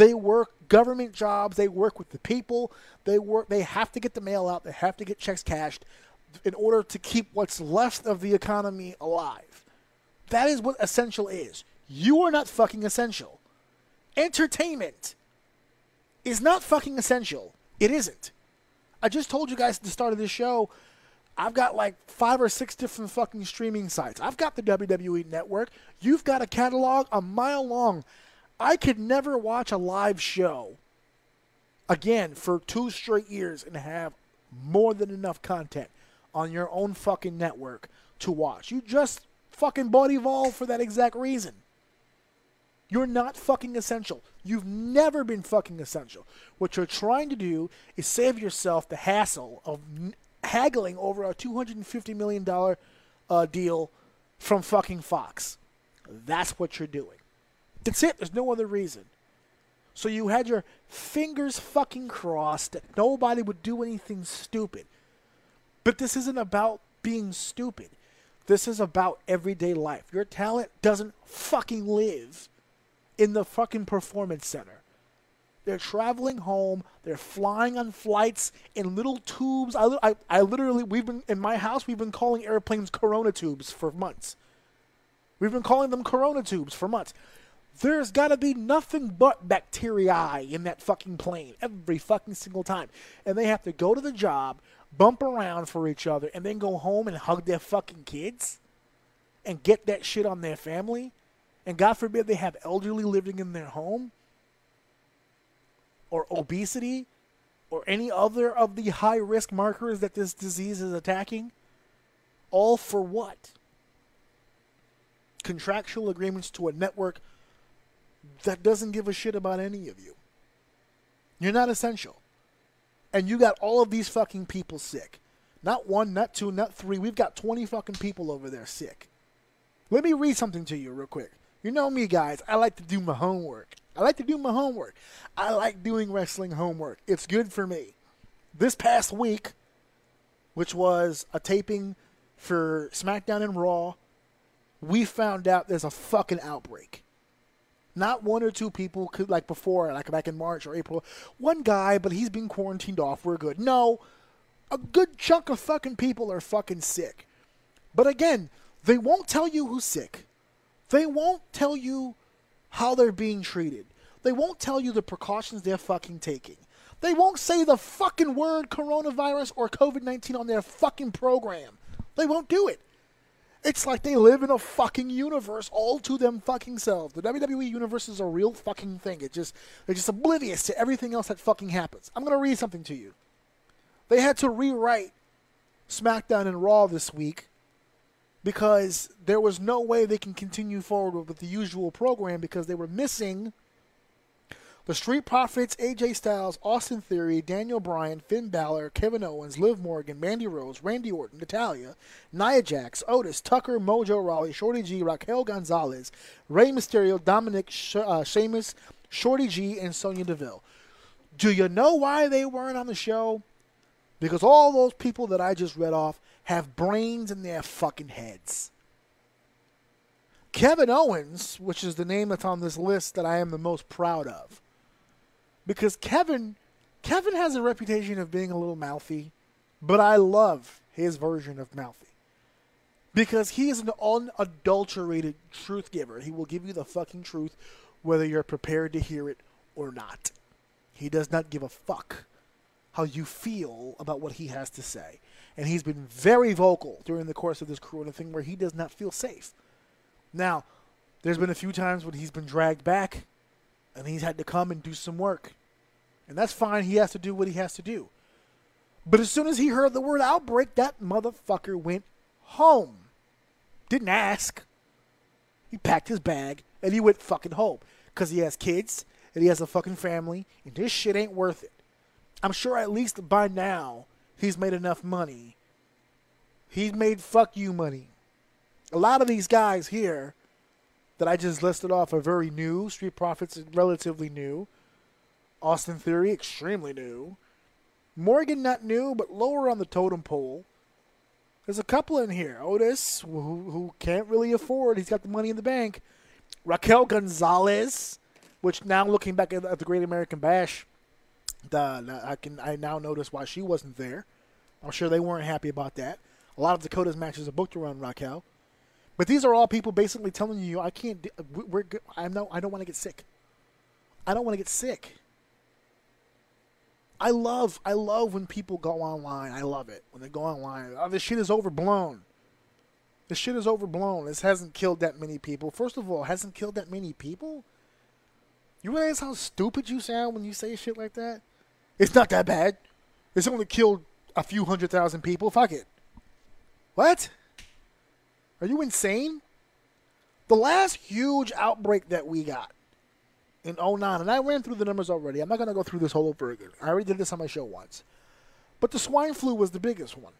They work government jobs, they work with the people, they work they have to get the mail out, they have to get checks cashed in order to keep what's left of the economy alive. That is what essential is. You are not fucking essential. Entertainment is not fucking essential. It isn't. I just told you guys at the start of this show, I've got like five or six different fucking streaming sites. I've got the WWE network. You've got a catalog a mile long. I could never watch a live show again for two straight years and have more than enough content on your own fucking network to watch. You just fucking bought Evolve for that exact reason. You're not fucking essential. You've never been fucking essential. What you're trying to do is save yourself the hassle of n- haggling over a $250 million uh, deal from fucking Fox. That's what you're doing. That's it. There's no other reason. So you had your fingers fucking crossed that nobody would do anything stupid. But this isn't about being stupid. This is about everyday life. Your talent doesn't fucking live in the fucking performance center. They're traveling home. They're flying on flights in little tubes. I, I, I literally, we've been, in my house, we've been calling airplanes corona tubes for months. We've been calling them corona tubes for months. There's got to be nothing but bacteria in that fucking plane every fucking single time. And they have to go to the job, bump around for each other, and then go home and hug their fucking kids and get that shit on their family. And God forbid they have elderly living in their home or obesity or any other of the high risk markers that this disease is attacking. All for what? Contractual agreements to a network that doesn't give a shit about any of you. You're not essential. and you got all of these fucking people sick. Not one, not two, not three. We've got 20 fucking people over there sick. Let me read something to you real quick. You know me, guys. I like to do my homework. I like to do my homework. I like doing wrestling homework. It's good for me. This past week, which was a taping for SmackDown and Raw, we found out there's a fucking outbreak. Not one or two people could like before, like back in March or April. One guy, but he's been quarantined off. We're good. No, a good chunk of fucking people are fucking sick. But again, they won't tell you who's sick. They won't tell you how they're being treated. They won't tell you the precautions they're fucking taking. They won't say the fucking word coronavirus or COVID 19 on their fucking program. They won't do it. It's like they live in a fucking universe all to them fucking selves. The WWE universe is a real fucking thing. It just they're just oblivious to everything else that fucking happens. I'm gonna read something to you. They had to rewrite SmackDown and Raw this week because there was no way they can continue forward with the usual program because they were missing the Street Profits, AJ Styles, Austin Theory, Daniel Bryan, Finn Balor, Kevin Owens, Liv Morgan, Mandy Rose, Randy Orton, Natalya, Nia Jax, Otis, Tucker, Mojo Rawley, Shorty G, Raquel Gonzalez, Rey Mysterio, Dominic, Sh- uh, Sheamus, Shorty G, and Sonya Deville. Do you know why they weren't on the show? Because all those people that I just read off have brains in their fucking heads. Kevin Owens, which is the name that's on this list that I am the most proud of, because Kevin Kevin has a reputation of being a little mouthy, but I love his version of mouthy. Because he is an unadulterated truth giver. He will give you the fucking truth whether you're prepared to hear it or not. He does not give a fuck how you feel about what he has to say. And he's been very vocal during the course of this corona thing where he does not feel safe. Now, there's been a few times when he's been dragged back and he's had to come and do some work. And that's fine. He has to do what he has to do. But as soon as he heard the word outbreak, that motherfucker went home. Didn't ask. He packed his bag and he went fucking home. Because he has kids and he has a fucking family and this shit ain't worth it. I'm sure at least by now he's made enough money. He's made fuck you money. A lot of these guys here that I just listed off are very new. Street Profits is relatively new. Austin Theory, extremely new. Morgan, not new, but lower on the totem pole. There's a couple in here. Otis, who, who can't really afford, he's got the money in the bank. Raquel Gonzalez, which now looking back at, the Great American Bash, the, I can I now notice why she wasn't there. I'm sure they weren't happy about that. A lot of Dakota's matches are booked around Raquel. But these are all people basically telling you, I can't. We're. I'm no. I don't want to get sick. I don't want to get sick. I love. I love when people go online. I love it when they go online. Oh, this shit is overblown. This shit is overblown. This hasn't killed that many people. First of all, hasn't killed that many people. You realize how stupid you sound when you say shit like that? It's not that bad. It's only killed a few hundred thousand people. Fuck it. What? Are you insane? The last huge outbreak that we got in 09, and I ran through the numbers already. I'm not going to go through this whole over again. I already did this on my show once. But the swine flu was the biggest one.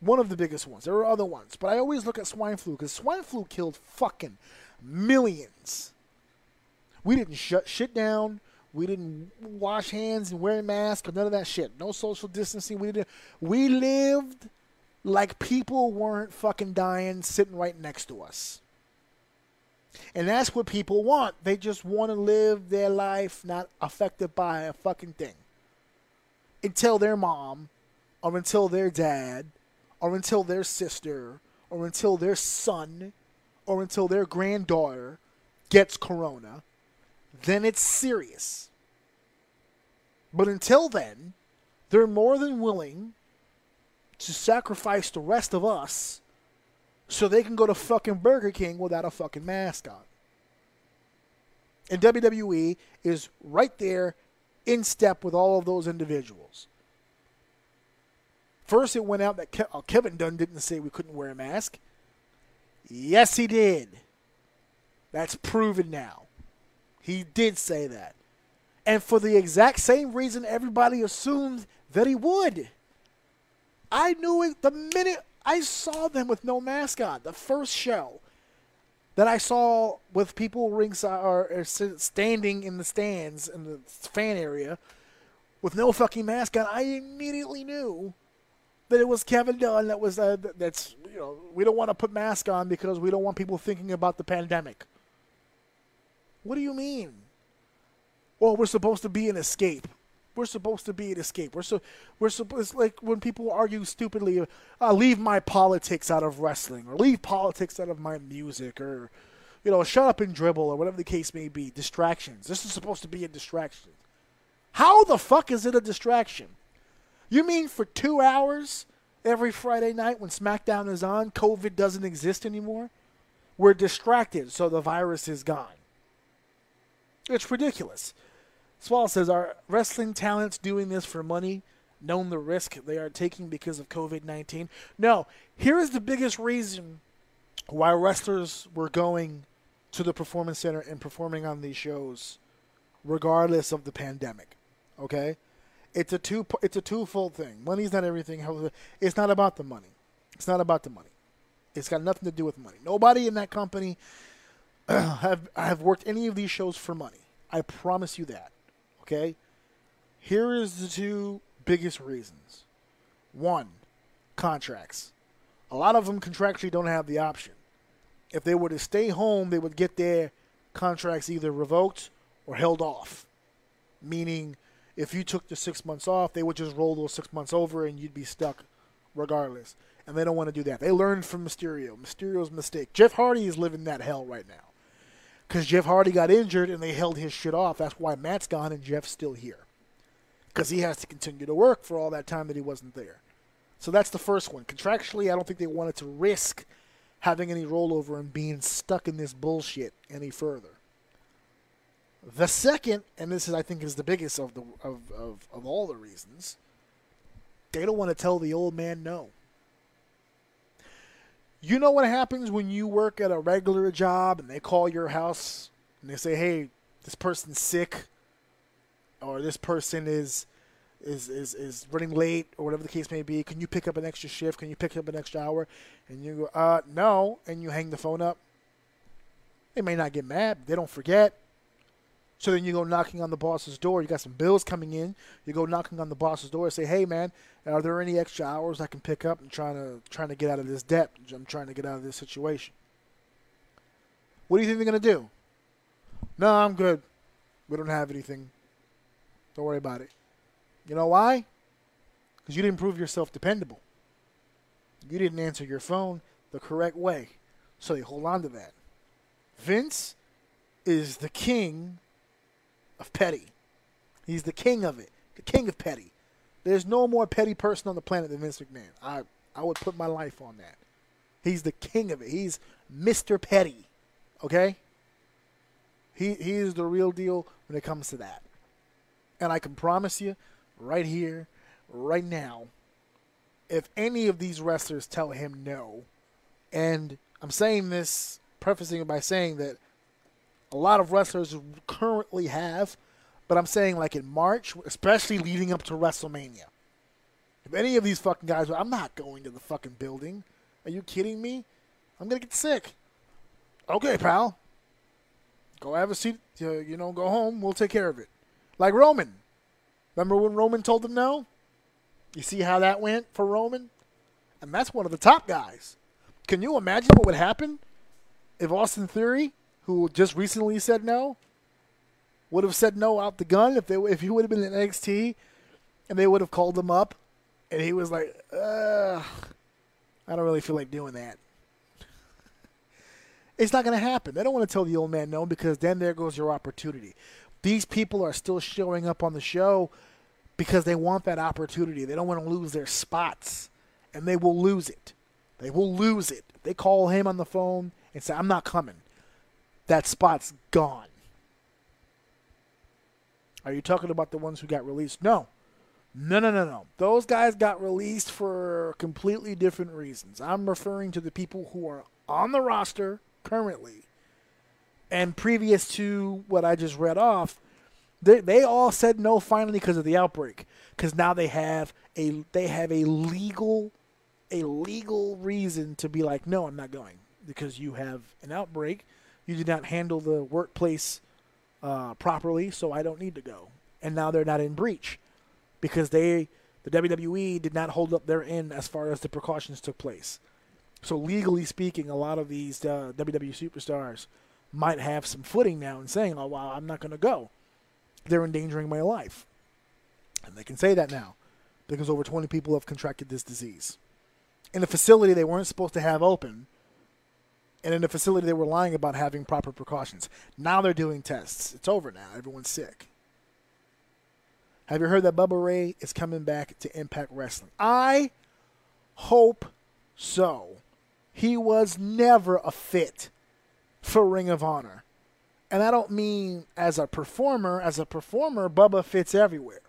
One of the biggest ones. There were other ones. But I always look at swine flu because swine flu killed fucking millions. We didn't shut shit down. We didn't wash hands and wear masks or none of that shit. No social distancing. We didn't. We lived like people weren't fucking dying sitting right next to us. And that's what people want. They just want to live their life not affected by a fucking thing. Until their mom, or until their dad, or until their sister, or until their son, or until their granddaughter gets corona, then it's serious. But until then, they're more than willing to sacrifice the rest of us so they can go to fucking Burger King without a fucking mask on. And WWE is right there in step with all of those individuals. First, it went out that Ke- oh, Kevin Dunn didn't say we couldn't wear a mask. Yes, he did. That's proven now. He did say that. And for the exact same reason everybody assumed that he would. I knew it the minute I saw them with no mascot. The first show that I saw with people ringside or, or standing in the stands in the fan area with no fucking mascot, I immediately knew that it was Kevin Dunn. That was uh, that's you know we don't want to put mask on because we don't want people thinking about the pandemic. What do you mean? Well, we're supposed to be an escape. We're supposed to be an escape. We're so we're supposed it's like when people argue stupidly, uh, leave my politics out of wrestling, or leave politics out of my music, or you know, shut up and dribble, or whatever the case may be. Distractions. This is supposed to be a distraction. How the fuck is it a distraction? You mean for two hours every Friday night when SmackDown is on, COVID doesn't exist anymore? We're distracted, so the virus is gone. It's ridiculous. Swole says, Are wrestling talents doing this for money, known the risk they are taking because of COVID 19? No. Here is the biggest reason why wrestlers were going to the Performance Center and performing on these shows, regardless of the pandemic. Okay? It's a two it's a twofold thing. Money's not everything. It's not about the money. It's not about the money. It's got nothing to do with money. Nobody in that company have have worked any of these shows for money. I promise you that. Okay? Here is the two biggest reasons. One, contracts. A lot of them contractually don't have the option. If they were to stay home, they would get their contracts either revoked or held off. Meaning, if you took the six months off, they would just roll those six months over and you'd be stuck regardless. And they don't want to do that. They learned from Mysterio. Mysterio's mistake. Jeff Hardy is living that hell right now because Jeff Hardy got injured and they held his shit off. That's why Matt's gone and Jeff's still here because he has to continue to work for all that time that he wasn't there. So that's the first one. Contractually, I don't think they wanted to risk having any rollover and being stuck in this bullshit any further. The second, and this is I think is the biggest of the of, of, of all the reasons, they don't want to tell the old man no. You know what happens when you work at a regular job and they call your house and they say, "Hey, this person's sick," or "This person is is is is running late," or whatever the case may be. Can you pick up an extra shift? Can you pick up an extra hour? And you go, "Uh, no," and you hang the phone up. They may not get mad. They don't forget. So then you go knocking on the boss's door. You got some bills coming in. You go knocking on the boss's door and say, "Hey, man, are there any extra hours I can pick up? I'm trying to trying to get out of this debt. I'm trying to get out of this situation." What do you think they're gonna do? No, I'm good. We don't have anything. Don't worry about it. You know why? Because you didn't prove yourself dependable. You didn't answer your phone the correct way. So they hold on to that. Vince is the king of petty. He's the king of it, the king of petty. There's no more petty person on the planet than Vince McMahon. I, I would put my life on that. He's the king of it. He's Mr. Petty. Okay? He, he is the real deal when it comes to that. And I can promise you, right here, right now, if any of these wrestlers tell him no, and I'm saying this, prefacing it by saying that a lot of wrestlers currently have, but I'm saying like in March, especially leading up to WrestleMania. If any of these fucking guys, I'm not going to the fucking building. Are you kidding me? I'm gonna get sick. Okay, pal. Go have a seat. You know, go home. We'll take care of it. Like Roman. Remember when Roman told them no? You see how that went for Roman? And that's one of the top guys. Can you imagine what would happen if Austin Theory who just recently said no, would have said no out the gun if they if he would have been in NXT and they would have called him up and he was like, I don't really feel like doing that. It's not going to happen. They don't want to tell the old man no because then there goes your opportunity. These people are still showing up on the show because they want that opportunity. They don't want to lose their spots, and they will lose it. They will lose it. They call him on the phone and say, I'm not coming that spot's gone. Are you talking about the ones who got released? No. No, no, no, no. Those guys got released for completely different reasons. I'm referring to the people who are on the roster currently and previous to what I just read off, They they all said no finally because of the outbreak. Because now they have a they have a legal a legal reason to be like, no, I'm not going because you have an outbreak. You did not handle the workplace uh, properly, so I don't need to go. And now they're not in breach because they the WWE did not hold up their end as far as the precautions took place. So legally speaking, a lot of these uh, WWE superstars might have some footing now in saying, "Oh, well, I'm not going to go." They're endangering my life, and they can say that now because over 20 people have contracted this disease in a facility they weren't supposed to have open, and in a facility they were lying about having proper precautions. Now they're doing tests. It's over now. Everyone's sick. Have you heard that Bubba Ray is coming back to Impact Wrestling? I hope so. He was never a fit for Ring of Honor. And I don't mean as a performer. As a performer, Bubba fits everywhere.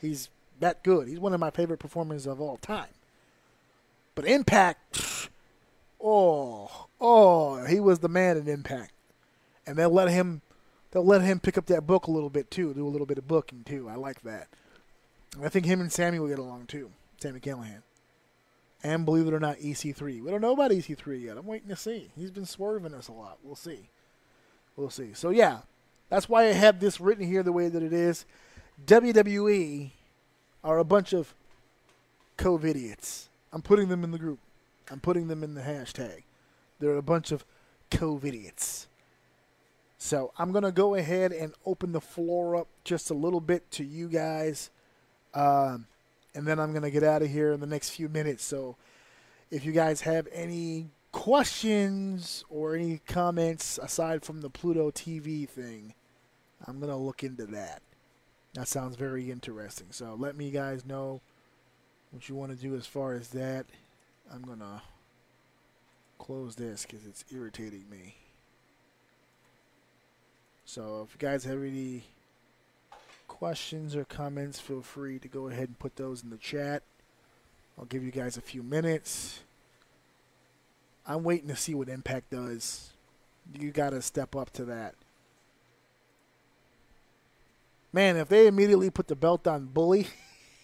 He's that good. He's one of my favorite performers of all time. But Impact, oh, oh, he was the man in Impact. And they'll let him they'll let him pick up that book a little bit too, do a little bit of booking too. I like that. I think him and Sami will get along too. Sami Callihan. And believe it or not, EC3. We don't know about EC3 yet. I'm waiting to see. He's been swerving us a lot. We'll see. We'll see. So yeah, that's why I have this written here the way that it is. WWE are a bunch of COVIDiots. I'm putting them in the group. I'm putting them in the hashtag. They're a bunch of COVIDiots. So I'm going to go ahead and open the floor up just a little bit to you guys. Um, and then I'm going to get out of here in the next few minutes. So if you guys have any questions or any comments aside from the Pluto TV thing, I'm going to look into that. That sounds very interesting. So let me guys know what you want to do as far as that. I'm to close this because it's irritating me. So if you guys have any questions or comments, feel free to go ahead and put those in the chat. I'll give you guys a few minutes. I'm waiting to see what Impact does. You got to step up to that. Man, if they immediately put the belt on Bully,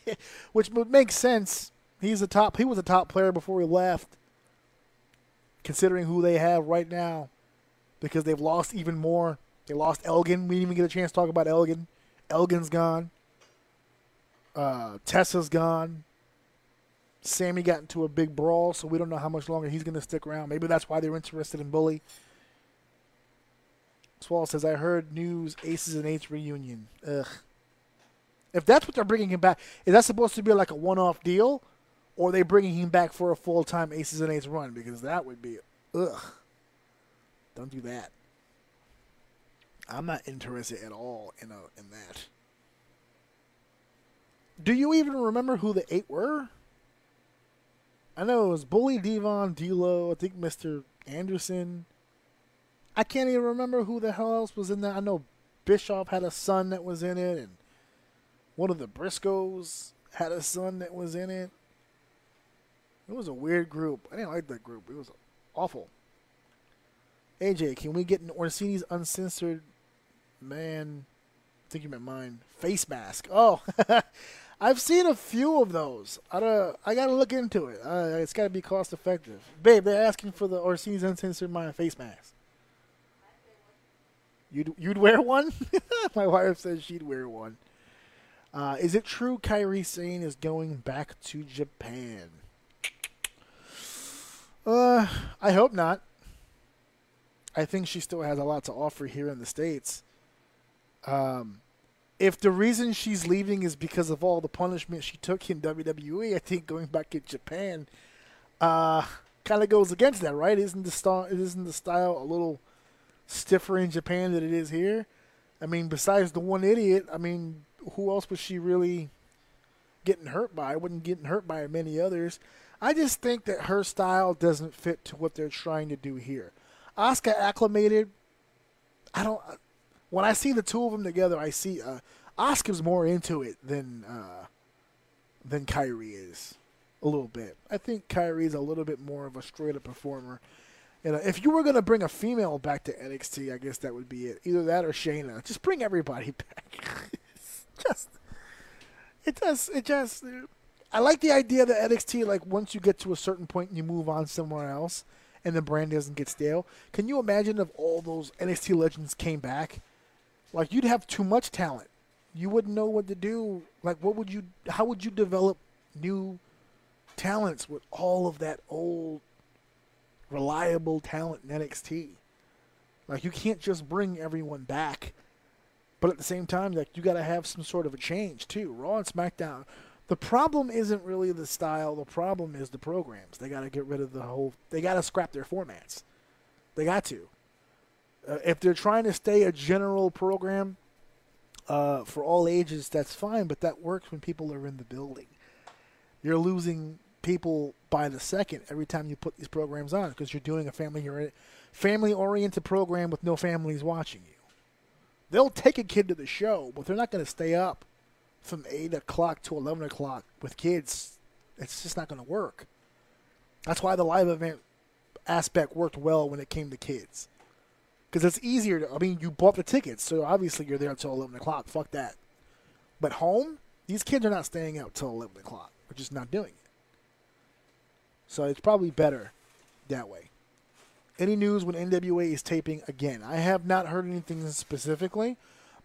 which would make sense. He's a top. He was a top player before he left. Considering who they have right now, because they've lost even more. They lost Elgin. We didn't even get a chance to talk about Elgin. Elgin's gone. Uh, Tessa's gone. Sami got into a big brawl, so we don't know how much longer he's going to stick around. Maybe that's why they're interested in Bully. Swole says, I heard news Aces and Eights reunion. Ugh. If that's what they're bringing him back, is that supposed to be like a one off deal? Or are they bringing him back for a full time Aces and Eights run? Because that would be, ugh. Don't do that. I'm not interested at all in a, in that. Do you even remember who the eight were? I know it was Bully, Devon, D'Lo, I think Mr. Anderson. I can't even remember who the hell else was in that. I know Bischoff had a son that was in it, and one of the Briscoes had a son that was in it. It was a weird group. I didn't like that group. It was awful. AJ, can we get an Orsini's uncensored man? I think you meant mine. Face mask. Oh, I've seen a few of those. I don't, I gotta look into it. Uh, it's gotta be cost effective. Babe, they're asking for the Orsini's uncensored mind face mask. You'd you'd wear one? My wife says she'd wear one. Uh, is it true Kairi Sane is going back to Japan? Uh, I hope not. I think she still has a lot to offer here in the states. Um, if the reason she's leaving is because of all the punishment she took in WWE, I think going back in Japan, uh, kind of goes against that, right? Isn't the style? Isn't the style a little stiffer in Japan than it is here? I mean, besides the one idiot, I mean, who else was she really getting hurt by? I wasn't getting hurt by many others. I just think that her style doesn't fit to what they're trying to do here. Asuka acclimated. I don't. When I see the two of them together, I see uh, Asuka's more into it than uh, than Kairi is. A little bit. I think Kairi is a little bit more of a straight up performer. You know, if you were gonna bring a female back to NXT, I guess that would be it. Either that or Shayna. Just bring everybody back. Just, it does. It just. I like the idea that NXT, like, once you get to a certain point, you move on somewhere else, and the brand doesn't get stale. Can you imagine if all those NXT legends came back? Like, you'd have too much talent. You wouldn't know what to do. Like, what would you? How would you develop new talents with all of that old reliable talent in NXT. Like you can't just bring everyone back, but at the same time, like you got to have some sort of a change too. Raw and SmackDown. The problem isn't really the style. The problem is the programs. They got to get rid of the whole. They got to scrap their formats. They got to. Uh, if they're trying to stay a general program uh, for all ages, that's fine. But that works when people are in the building. You're losing people by the second every time you put these programs on because you're doing a family family oriented program with no families watching you. They'll take a kid to the show, but they're not going to stay up from eight o'clock to eleven o'clock with kids. It's just not going to work. That's why the live event aspect worked well when it came to kids. Because it's easier to, I mean, you bought the tickets, so obviously you're there until 11 o'clock. Fuck that. But home, these kids are not staying out till 11 o'clock. They're just not doing it. So it's probably better that way. Any news when NWA is taping again? I have not heard anything specifically,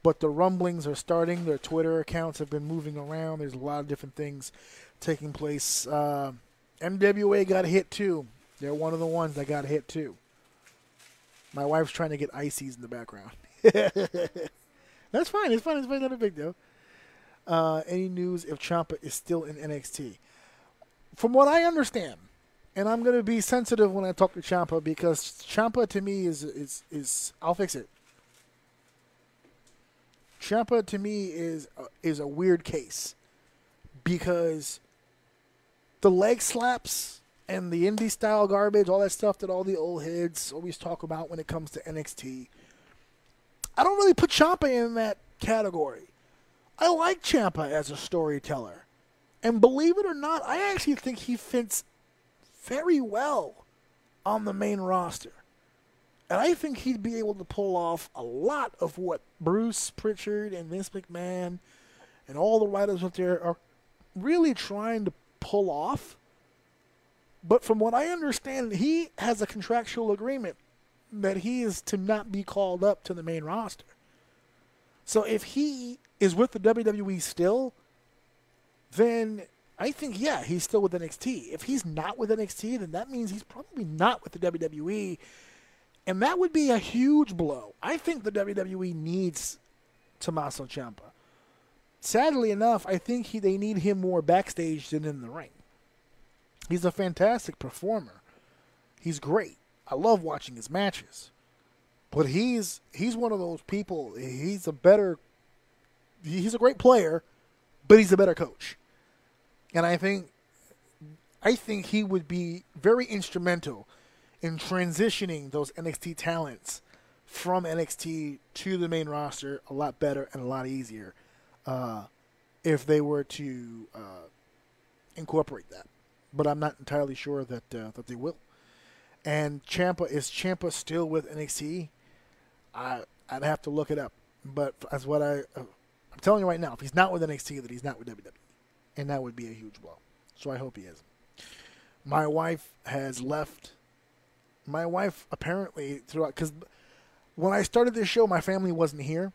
but the rumblings are starting. Their Twitter accounts have been moving around. There's a lot of different things taking place. Uh, NWA got hit too. They're one of the ones that got hit too. My wife's trying to get ices in the background. That's fine. It's fine. It's fine. Not a big deal. Uh, any news if Ciampa is still in NXT? From what I understand, and I'm gonna be sensitive when I talk to Ciampa because Ciampa to me is is is I'll fix it. Ciampa to me is uh, is a weird case because the leg slaps and the indie style garbage, all that stuff that all the old heads always talk about when it comes to NXT. I don't really put Ciampa in that category. I like Ciampa as a storyteller. And believe it or not, I actually think he fits very well on the main roster. And I think he'd be able to pull off a lot of what Bruce Pritchard and Vince McMahon and all the writers out there are really trying to pull off. But from what I understand, he has a contractual agreement that he is to not be called up to the main roster. So if he is with the WWE still, then I think, yeah, he's still with NXT. If he's not with NXT, then that means he's probably not with the WWE. And that would be a huge blow. I think the WWE needs Tommaso Ciampa. Sadly enough, I think he, they need him more backstage than in the ring. He's a fantastic performer. He's great. I love watching his matches. But he's he's one of those people. He's a better he's a great player, but he's a better coach. And I think I think he would be very instrumental in transitioning those NXT talents from NXT to the main roster a lot better and a lot easier uh, if they were to uh, incorporate that. But I'm not entirely sure that uh, that they will. And Ciampa is Ciampa still with NXT? I I'd have to look it up. But as what I uh, I'm telling you right now, if he's not with NXT, that he's not with WWE and that would be a huge blow. So I hope he is. My wife has left. My wife apparently throughout because when I started this show, my family wasn't here,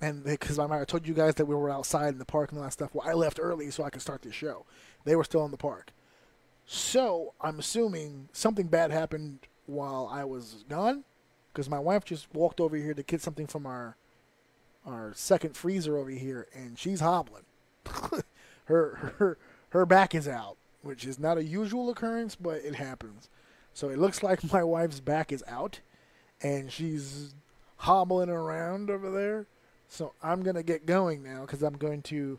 and because I told you guys that we were outside in the park and all that stuff. Well, I left early so I could start this show. They were still in the park, so I'm assuming something bad happened while I was gone, because my wife just walked over here to get something from our our second freezer over here, and she's hobbling. her her her back is out, which is not a usual occurrence, but it happens. So it looks like my wife's back is out, and she's hobbling around over there. So I'm gonna get going now because I'm going to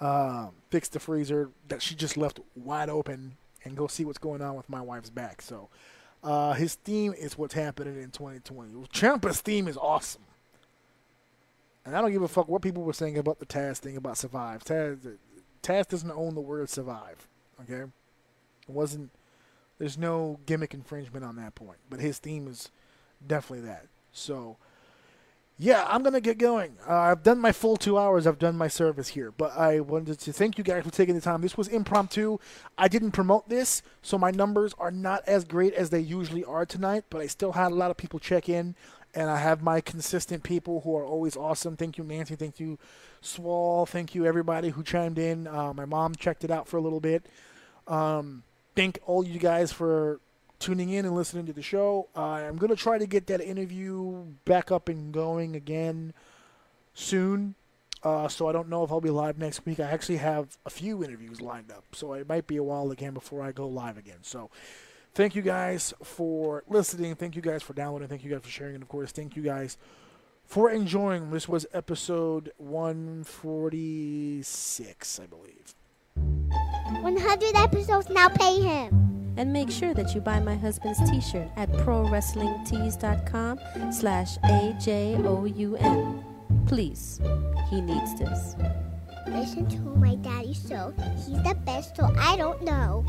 uh, fix the freezer that she just left wide open and go see what's going on with my wife's back. So uh, his theme is what's happening in 2020. Ciampa's theme is awesome. And I don't give a fuck what people were saying about the Taz thing about Survive. Taz, Taz doesn't own the word survive. Okay, it wasn't There's no gimmick infringement on that point, but his theme is definitely that. So, yeah, I'm gonna get going. Uh, I've done my full two hours. I've done my service here, but I wanted to thank you guys for taking the time. This was impromptu. I didn't promote this, so my numbers are not as great as they usually are tonight. But I still had a lot of people check in, and I have my consistent people who are always awesome. Thank you, Nancy. Thank you, Swole. Thank you, everybody who chimed in. Uh, my mom checked it out for a little bit. Um, thank all you guys for tuning in and listening to the show. Uh, I'm going to try to get that interview back up and going again soon. Uh, so I don't know if I'll be live next week. I actually have a few interviews lined up, so it might be a while again before I go live again. So thank you guys for listening. Thank you guys for downloading. Thank you guys for sharing. And of course, thank you guys for enjoying. This was episode 146, I believe. 100 episodes now pay him. And make sure that you buy my husband's t-shirt at prowrestlingtees.com slash A-J-O-U-N. Please, he needs this. Listen to my daddy show. He's the best, so I don't know.